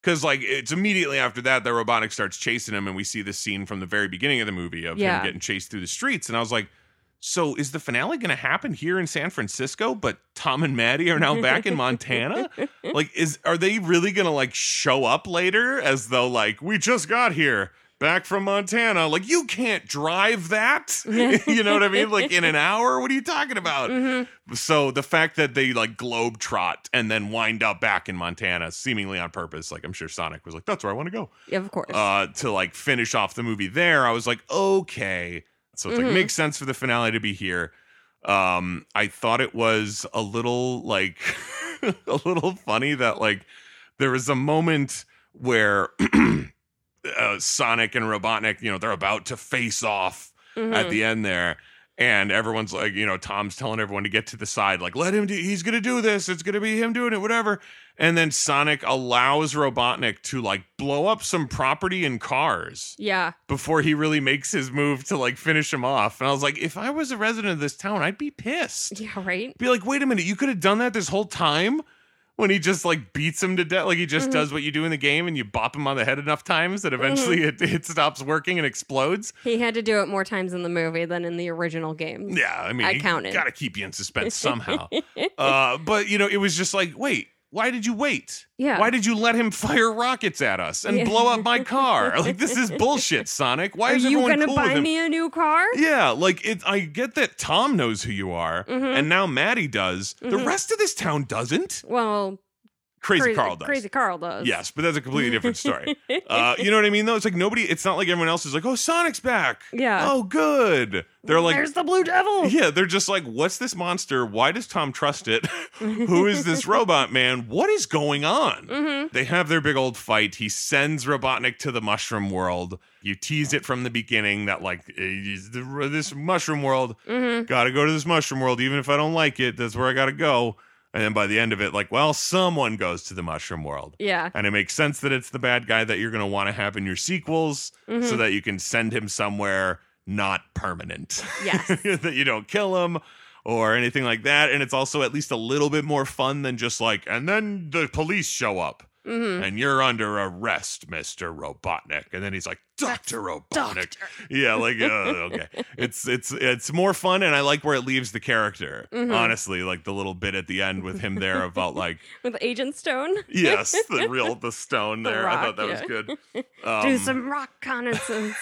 Speaker 1: Because, like, it's immediately after that the Robotnik starts chasing him, and we see this scene from the very beginning of the movie of
Speaker 2: Yeah.
Speaker 1: him getting chased through the streets. And I was like, so is the finale going to happen here in San Francisco, but Tom and Maddie are now back in Montana? (laughs) like is are they really gonna like show up later as though like we just got here back from montana. Like you can't drive that. (laughs) You know what i mean? Like in an hour? What are you talking about?
Speaker 2: Mhm.
Speaker 1: so the fact that they like globe trot and then wind up back in montana seemingly on purpose like i'm sure sonic was like that's where i want to go.
Speaker 2: Yeah, of course.
Speaker 1: uh to like finish off the movie there i was like okay. So it's like
Speaker 2: Mhm.
Speaker 1: makes sense for the finale to be here. Um i thought it was a little like (laughs) a little funny that like there was a moment where (clears throat) uh, sonic and robotnik you know they're about to face off
Speaker 2: Mhm.
Speaker 1: the end there. And everyone's like, you know, Tom's telling everyone to get to the side, like, let him do, he's going to do this. It's going to be him doing it, whatever. And then Sonic allows Robotnik to like blow up some property and cars
Speaker 2: Yeah.
Speaker 1: before he really makes his move to like finish him off. And I was like, if I was a resident of this town, I'd be pissed.
Speaker 2: Yeah, right?
Speaker 1: Be like, wait a minute, you could have done that this whole time when he just like beats him to death. Like he just
Speaker 2: Mhm.
Speaker 1: does what you do in the game and you bop him on the head enough times that eventually it, it stops working and explodes.
Speaker 2: He had to do it more times in the movie than in the original game.
Speaker 1: Yeah, I mean,
Speaker 2: I counted.
Speaker 1: Got to keep you in suspense (laughs) somehow. uh, but you know, it was just like, wait, why did you wait?
Speaker 2: Yeah.
Speaker 1: Why did you let him (laughs) fire rockets at us and
Speaker 2: Yeah.
Speaker 1: blow up my car? (laughs) Like this is bullshit, Sonic. Why
Speaker 2: Are
Speaker 1: is
Speaker 2: you
Speaker 1: everyone
Speaker 2: gonna
Speaker 1: cool
Speaker 2: buy me a new car?
Speaker 1: Yeah, like it. I get that Tom knows who you are,
Speaker 2: Mhm.
Speaker 1: and now Maddie does. The
Speaker 2: Mhm.
Speaker 1: rest of this town doesn't.
Speaker 2: Well,
Speaker 1: Crazy, Carl does.
Speaker 2: Crazy Carl does.
Speaker 1: Yes, but that's a completely different story. (laughs) uh, you know what I mean? Though it's like nobody. It's not like everyone else is like, "Oh, Sonic's back."
Speaker 2: Yeah.
Speaker 1: Oh, good. They're like,
Speaker 2: There's the Blue Devil. (laughs)
Speaker 1: yeah. They're just like, "What's this monster? Why does Tom trust it? (laughs) Who is this robot man? What is going on?"
Speaker 2: hmm
Speaker 1: They have their big old fight. He sends Robotnik to the mushroom world. You tease it from the beginning that like eh, this mushroom world
Speaker 2: hmm
Speaker 1: gotta go to this mushroom world even if i don't like it that's where i gotta go and then by the end of it like well someone goes to the mushroom world
Speaker 2: Yeah.
Speaker 1: and it makes sense that it's the bad guy that you're gonna want to have in your sequels so
Speaker 2: Mhm.
Speaker 1: that you can send him somewhere not permanent
Speaker 2: Yes. (laughs)
Speaker 1: that you don't kill him or anything like that and it's also at least a little bit more fun than just like and then the police show up
Speaker 2: hmm
Speaker 1: and you're under arrest, Mister Robotnik. And then he's like, Doctor Robotnik. Yeah, like uh, okay, (laughs) it's it's it's more fun, and I like where it leaves the character.
Speaker 2: Mhm.
Speaker 1: Honestly, like the little bit at the end with him there about (laughs) like,
Speaker 2: With Agent Stone.
Speaker 1: yes, (laughs) the real the stone
Speaker 2: The
Speaker 1: there. I thought
Speaker 2: rock,
Speaker 1: that was
Speaker 2: yeah.
Speaker 1: good.
Speaker 2: Do
Speaker 1: Um,
Speaker 2: some rock reconnaissance.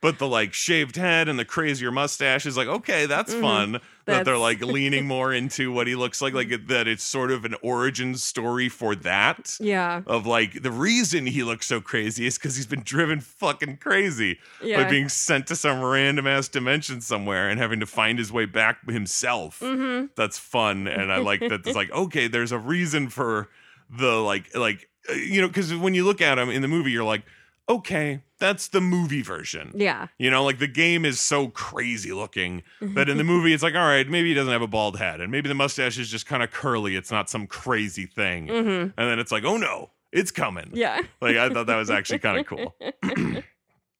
Speaker 1: but the like shaved head and the crazier mustache is like okay that's
Speaker 2: Mhm.
Speaker 1: fun that they're like leaning more into what he looks like like that it's sort of an origin story for that
Speaker 2: yeah.
Speaker 1: of like the reason he looks so crazy is because he's been driven fucking crazy
Speaker 2: Yeah.
Speaker 1: by being sent to some random ass dimension somewhere and having to find his way back himself.
Speaker 2: hmm
Speaker 1: That's fun, and I like that. It's (laughs) like okay, there's a reason for the like like uh, you know because when you look at him in the movie, you're like okay, that's the movie version.
Speaker 2: Yeah.
Speaker 1: You know, like the game is so crazy looking that in the (laughs) movie it's like, all right, maybe he doesn't have a bald head, and maybe the mustache is just kind of curly. It's not some crazy thing.
Speaker 2: hmm
Speaker 1: And then it's like, oh no, it's coming.
Speaker 2: Yeah.
Speaker 1: Like I thought that was actually kind of cool. (laughs) (clears throat) uh,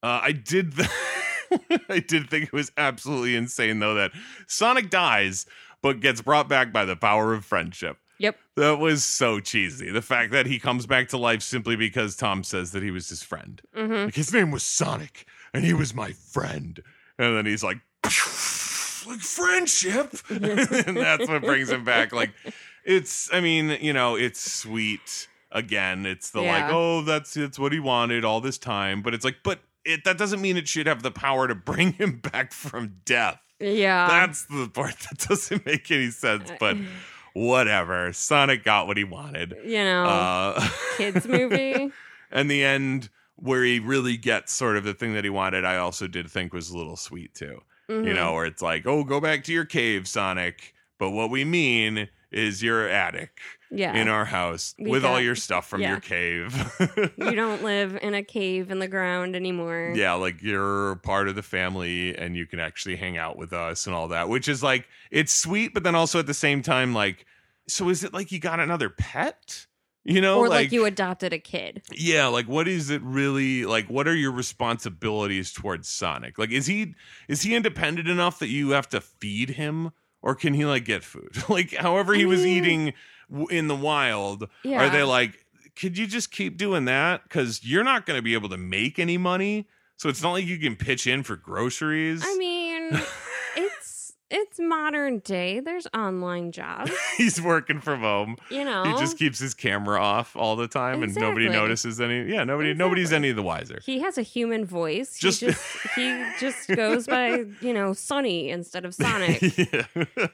Speaker 1: I did. Th- (laughs) I did think it was absolutely insane though that Sonic dies but gets brought back by the power of friendship.
Speaker 2: Yep.
Speaker 1: That was so cheesy. The fact that he comes back to life simply because Tom says that he was his friend.
Speaker 2: hmm
Speaker 1: Like his name was Sonic and he was my friend. And then he's like, (laughs) like friendship. and that's what brings him back. Like, it's, I mean, you know, it's sweet. Again, it's the like, oh, that's it's what he wanted all this time. But it's like, but it that doesn't mean it should have the power to bring him (laughs) back from death.
Speaker 2: Yeah.
Speaker 1: That's the part that (laughs) doesn't make any sense. But (laughs) whatever. Sonic got what he wanted.
Speaker 2: you know,
Speaker 1: Uh,
Speaker 2: kids movie.
Speaker 1: and the end where he really gets sort of the thing that he wanted, I also did think was a little sweet too. You
Speaker 2: Mhm.
Speaker 1: know, where it's like, oh, go back to your cave, Sonic. But what we mean is your attic
Speaker 2: Yeah.
Speaker 1: in our house
Speaker 2: We
Speaker 1: with all your stuff from
Speaker 2: yeah.
Speaker 1: your cave.
Speaker 2: you (laughs) don't live in a cave in the ground anymore.
Speaker 1: yeah, like you're part of the family and you can actually hang out with us and all that, which is like, it's sweet, but then also at the same time, like, so is it like you got another pet? You know,
Speaker 2: or like, you adopted a kid.
Speaker 1: Yeah, like what is it really like what are your responsibilities towards Sonic? Like is he is he independent enough that you have to feed him or can he like get food? (laughs) like however he was eating w- in the wild,
Speaker 2: Yeah.
Speaker 1: are they like could you just keep doing that cuz you're not going to be able to make any money? So it's not like you can pitch in for groceries.
Speaker 2: I mean, (laughs) it's modern day. There's online jobs. (laughs)
Speaker 1: He's working from home.
Speaker 2: You know,
Speaker 1: He just keeps his camera off all the time and nobody notices any Yeah, nobody nobody's
Speaker 2: Exactly.
Speaker 1: any the wiser.
Speaker 2: he has a human voice.
Speaker 1: Just-
Speaker 2: he just he just goes by you know Sonny instead of Sonic. (laughs)
Speaker 1: yeah.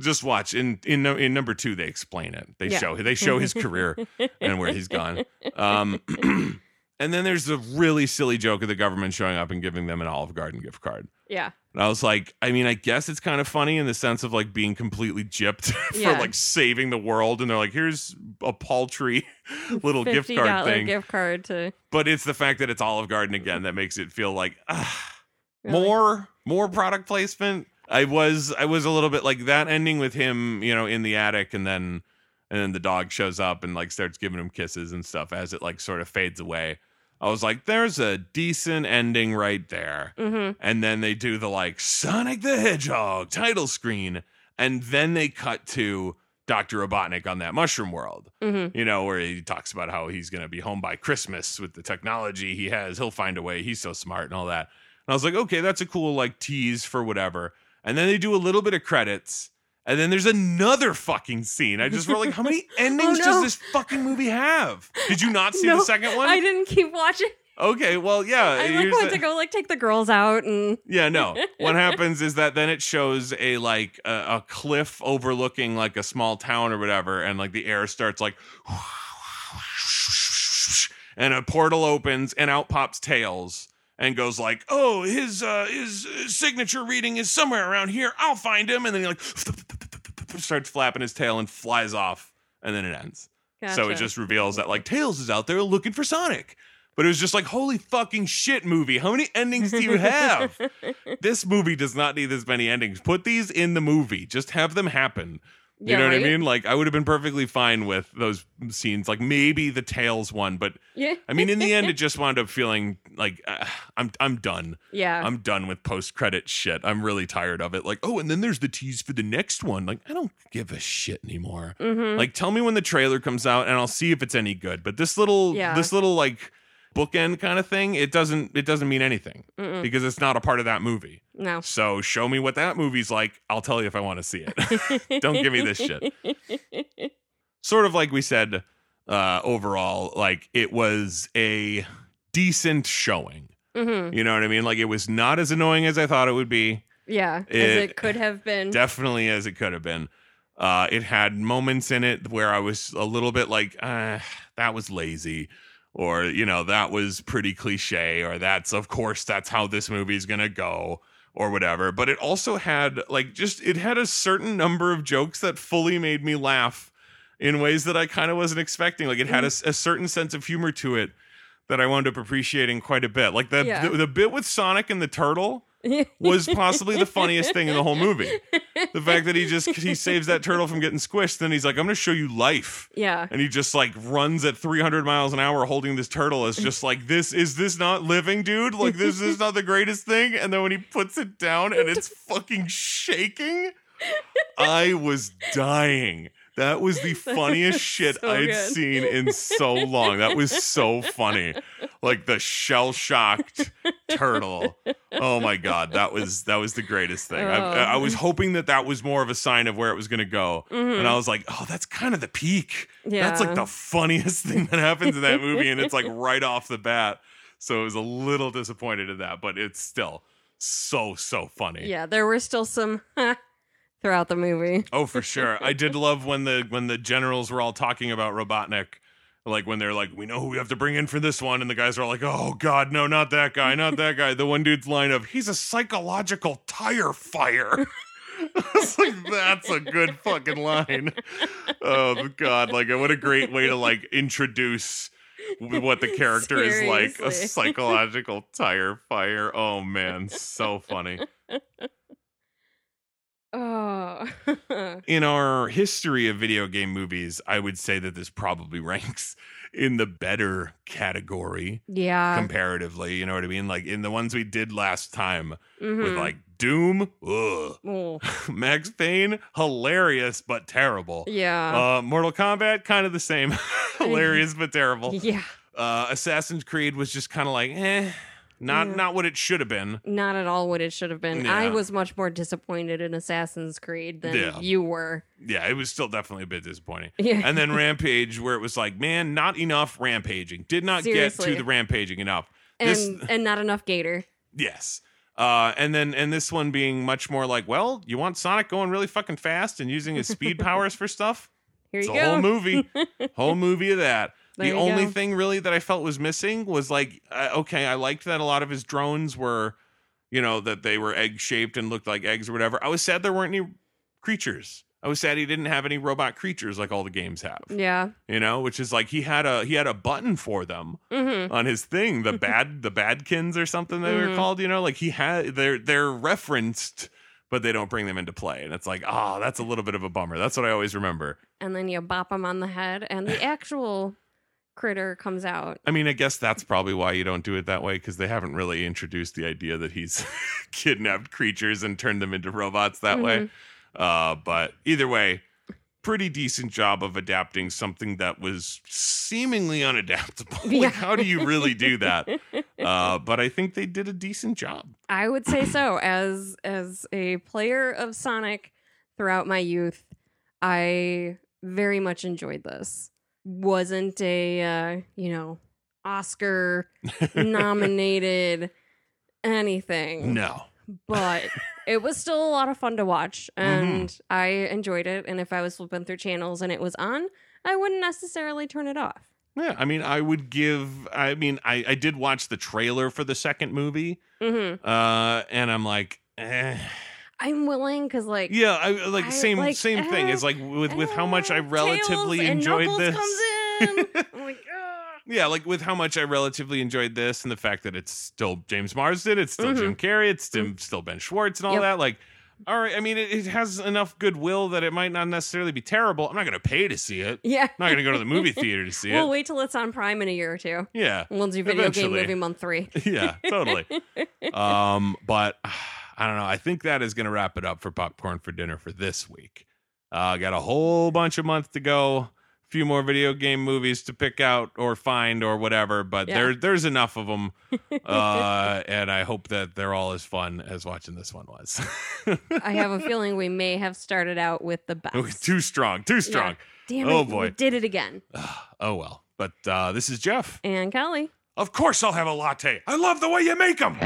Speaker 1: Just watch in in in number two they explain it. They
Speaker 2: Yeah.
Speaker 1: show they show his (laughs) career and where he's gone. Um, (clears throat) and then there's the really silly joke of the government showing up and giving them an Olive Garden gift card.
Speaker 2: yeah,
Speaker 1: And I was like, I mean, I guess it's kind of funny in the sense of like being completely gypped (laughs) for
Speaker 2: Yeah.
Speaker 1: like saving the world. And they're like, here's a paltry (laughs) little gift card thing.
Speaker 2: gift card to
Speaker 1: But it's the fact that it's Olive Garden again that makes it feel like, ah,
Speaker 2: Really?
Speaker 1: more more product placement. I was I was a little bit like that ending with him, you know, in the attic and then and then the dog shows up and like starts giving him kisses and stuff as it like sort of fades away. I was like, there's a decent ending right there.
Speaker 2: Mm-hmm.
Speaker 1: And then they do the like Sonic the Hedgehog title screen. And then they cut to Dr. Robotnik on that mushroom world,
Speaker 2: Mm-hmm.
Speaker 1: you know, where he talks about how he's going to be home by Christmas with the technology he has. He'll find a way. He's so smart and all that. And I was like, okay, that's a cool like tease for whatever. And then they do a little bit of credits. And then there's another fucking scene. I just wrote like, how many (laughs) endings
Speaker 2: Oh,
Speaker 1: does this fucking movie have? Did you not see
Speaker 2: No,
Speaker 1: the second one?
Speaker 2: I didn't keep watching.
Speaker 1: Okay, well, yeah.
Speaker 2: I like went
Speaker 1: the-
Speaker 2: to go like take the girls out and
Speaker 1: yeah, no. (laughs) What happens is that then it shows a like a, a cliff overlooking like a small town or whatever, and like the air starts like, (laughs) and a portal opens and out pops Tails and goes like, "Oh, his uh his uh, signature reading is somewhere around here. I'll find him." And then he like starts flapping his tail and flies off, and then it ends. So it just reveals that like Tails is out there looking for Sonic. But it was just like, holy fucking shit, movie. How many endings do you have? (laughs) this movie does not need this many endings. Put these in the movie. Just have them happen. You
Speaker 2: Yeah,
Speaker 1: know what I mean? Like I would have been perfectly fine with those scenes, like maybe the Tails one, but
Speaker 2: Yeah.
Speaker 1: I mean, in the end, it (laughs) just wound up feeling like uh, I'm I'm done.
Speaker 2: Yeah.
Speaker 1: I'm done with post credit shit. I'm really tired of it. Like, oh, and then there's the tease for the next one. Like, I don't give a shit anymore.
Speaker 2: mm-hmm.
Speaker 1: Like, tell me when the trailer comes out, and I'll see if it's any good. But this little,
Speaker 2: Yeah.
Speaker 1: this little like bookend kind of thing, it doesn't, it doesn't mean anything
Speaker 2: Mm-mm.
Speaker 1: because it's not a part of that movie.
Speaker 2: no.
Speaker 1: So show me what that movie's like. I'll tell you if I want to see it. (laughs) Don't give me this shit. (laughs) sort of like we said, uh, overall, like it was a decent showing.
Speaker 2: hmm
Speaker 1: You know what I mean? Like it was not as annoying as I thought it would be.
Speaker 2: Yeah, as
Speaker 1: It-
Speaker 2: it could have been.
Speaker 1: definitely as it could have been. Uh, it had moments in it where I was a little bit like, uh, that was lazy, or you know, that was pretty cliche, or that's of course that's how this movie's gonna go, or whatever. But it also had like just it had a certain number of jokes that fully made me laugh in ways that I kind of wasn't expecting. Like it had mm-hmm. a certain sense of humor to it that I wound up appreciating quite a bit. Like the
Speaker 2: Yeah.
Speaker 1: the, the bit with Sonic and the turtle was possibly the funniest thing in the whole movie. The fact that he just he saves that turtle from getting squished, then he's like, "I'm going to show you life,"
Speaker 2: yeah.
Speaker 1: and he just like runs at 300 miles an hour holding this turtle as just like, "This is this not living, dude? Like this is not the greatest thing." And then when he puts it down and it's fucking shaking, I was dying. That was the (laughs) funniest shit
Speaker 2: So
Speaker 1: I'd
Speaker 2: good.
Speaker 1: seen in so long. That was so funny. Like the shell shocked turtle. Oh my god, that was that was the greatest thing. I,
Speaker 2: Oh.
Speaker 1: I was hoping that that was more of a sign of where it was going to go,
Speaker 2: Mhm.
Speaker 1: and I was like, oh, that's kind of the peak. That's like the funniest thing that happens in that (laughs) movie, and it's like right off the bat. So I was a little disappointed in that, but it's still so so funny.
Speaker 2: Yeah, there were still some (laughs) throughout the movie. (laughs)
Speaker 1: Oh, for sure. I did love when the when the generals were all talking about Robotnik. Like when they're like, we know who we have to bring in for this one, and the guys are like, "Oh God, no, not that guy, not that guy." The one dude's line of, "He's a psychological tire fire." (laughs) I was like, "That's a good fucking line." Oh God, like what a great way to like introduce what the character is like. A psychological tire fire. Oh man, so funny.
Speaker 2: Oh. (laughs)
Speaker 1: in our history of video game movies, I would say that this probably (laughs) ranks in the better category
Speaker 2: yeah.
Speaker 1: comparatively. You know what I mean? Like in the ones we did last time with
Speaker 2: Mhm.
Speaker 1: like Doom, ugh.
Speaker 2: Oh, (laughs)
Speaker 1: Max Payne, hilarious but terrible.
Speaker 2: yeah.
Speaker 1: Uh, Mortal Kombat, kind of the same, hilarious but terrible.
Speaker 2: yeah.
Speaker 1: Uh, Assassin's Creed was just kind of like, eh, not
Speaker 2: Yeah.
Speaker 1: not what it should have been.
Speaker 2: Not at all what it should have been. I was much more disappointed in Assassin's Creed than
Speaker 1: Yeah.
Speaker 2: you were.
Speaker 1: Yeah, it was still definitely a bit disappointing.
Speaker 2: Yeah.
Speaker 1: and then (laughs) Rampage, where it was like, man, not enough rampaging. Did not get to the rampaging enough.
Speaker 2: and
Speaker 1: this,
Speaker 2: and not enough Gator.
Speaker 1: yes. Uh, and then and this one being much more like, well, you want Sonic going really fucking fast and using his speed (laughs) powers for stuff?
Speaker 2: Here
Speaker 1: It's
Speaker 2: you
Speaker 1: a
Speaker 2: go.
Speaker 1: whole movie, (laughs) whole movie of that.
Speaker 2: There
Speaker 1: the only
Speaker 2: go.
Speaker 1: thing really that I felt was missing was like, uh, okay, I liked that a lot of his drones were, you know, that they were egg shaped and looked like eggs or whatever. I was sad there weren't any creatures. I was sad he didn't have any robot creatures like all the games have.
Speaker 2: Yeah.
Speaker 1: You know, which is like he had a he had a button for them
Speaker 2: Mm-hmm.
Speaker 1: on his thing, the (laughs) bad the badkins or something they were
Speaker 2: Mhm.
Speaker 1: called. You know, like he had they're they're referenced, but they don't bring them into play, and it's like, oh, that's a little bit of a bummer. That's what I always remember.
Speaker 2: And then you bop them on the head, and the actual critter comes out.
Speaker 1: I mean, I guess that's probably why you don't do it that way because they haven't really introduced the idea that he's (laughs) kidnapped creatures and turned them into robots that way.
Speaker 2: Mm-hmm.
Speaker 1: Uh, but either way, pretty decent job of adapting something that was seemingly unadaptable.
Speaker 2: Yeah. (laughs)
Speaker 1: like, how do you really do that? Uh, but I think they did a decent job.
Speaker 2: I would say so. As as a player of Sonic throughout my youth, I very much enjoyed this. Wasn't a uh, you know Oscar (laughs) nominated anything,
Speaker 1: No.
Speaker 2: but it was still a lot of fun to watch,
Speaker 1: Mm-hmm.
Speaker 2: and I enjoyed it. And if I was flipping through channels and it was on, I wouldn't necessarily turn it off.
Speaker 1: Yeah, I mean, I would give. I mean, I, I did watch the trailer for the second movie,
Speaker 2: hmm
Speaker 1: uh, and I'm like, eh.
Speaker 2: I'm willing because like
Speaker 1: yeah, I like
Speaker 2: I,
Speaker 1: same
Speaker 2: like,
Speaker 1: same thing.
Speaker 2: uh,
Speaker 1: It's like with with how much I
Speaker 2: uh,
Speaker 1: relatively enjoyed this.
Speaker 2: Comes in. (laughs) Like,
Speaker 1: Yeah, like with how much I relatively enjoyed this and the fact that it's still James Marsden, it's still Jim Carrey, it's still, still Ben Schwartz and all
Speaker 2: Mm-hmm. Yep.
Speaker 1: that. Like, all right, I mean, it, it has enough goodwill that it might not necessarily be terrible. I'm not going to pay to see it.
Speaker 2: Yeah.
Speaker 1: I'm not going to go to the movie (laughs) theater to see it.
Speaker 2: We'll wait till it's on Prime in a year or two.
Speaker 1: Yeah,
Speaker 2: We'll do video
Speaker 1: Eventually.
Speaker 2: game movie month three. (laughs)
Speaker 1: yeah, totally. um, but I don't know. I think that is going to wrap it up for popcorn for dinner for this week. Uh, got a whole bunch of months to go. A few more video game movies to pick out or find or whatever, but
Speaker 2: Yeah.
Speaker 1: there there's enough of them, (laughs) uh, and I hope that they're all as fun as watching this one was. (laughs)
Speaker 2: I have a feeling we may have started out with the best.
Speaker 1: too strong, too strong.
Speaker 2: Damn
Speaker 1: Oh,
Speaker 2: it,
Speaker 1: boy.
Speaker 2: we did it again. (sighs)
Speaker 1: Oh well. But uh, this is Jeff.
Speaker 2: And Kelly.
Speaker 1: Of course, I'll have a latte. I love the way you make them.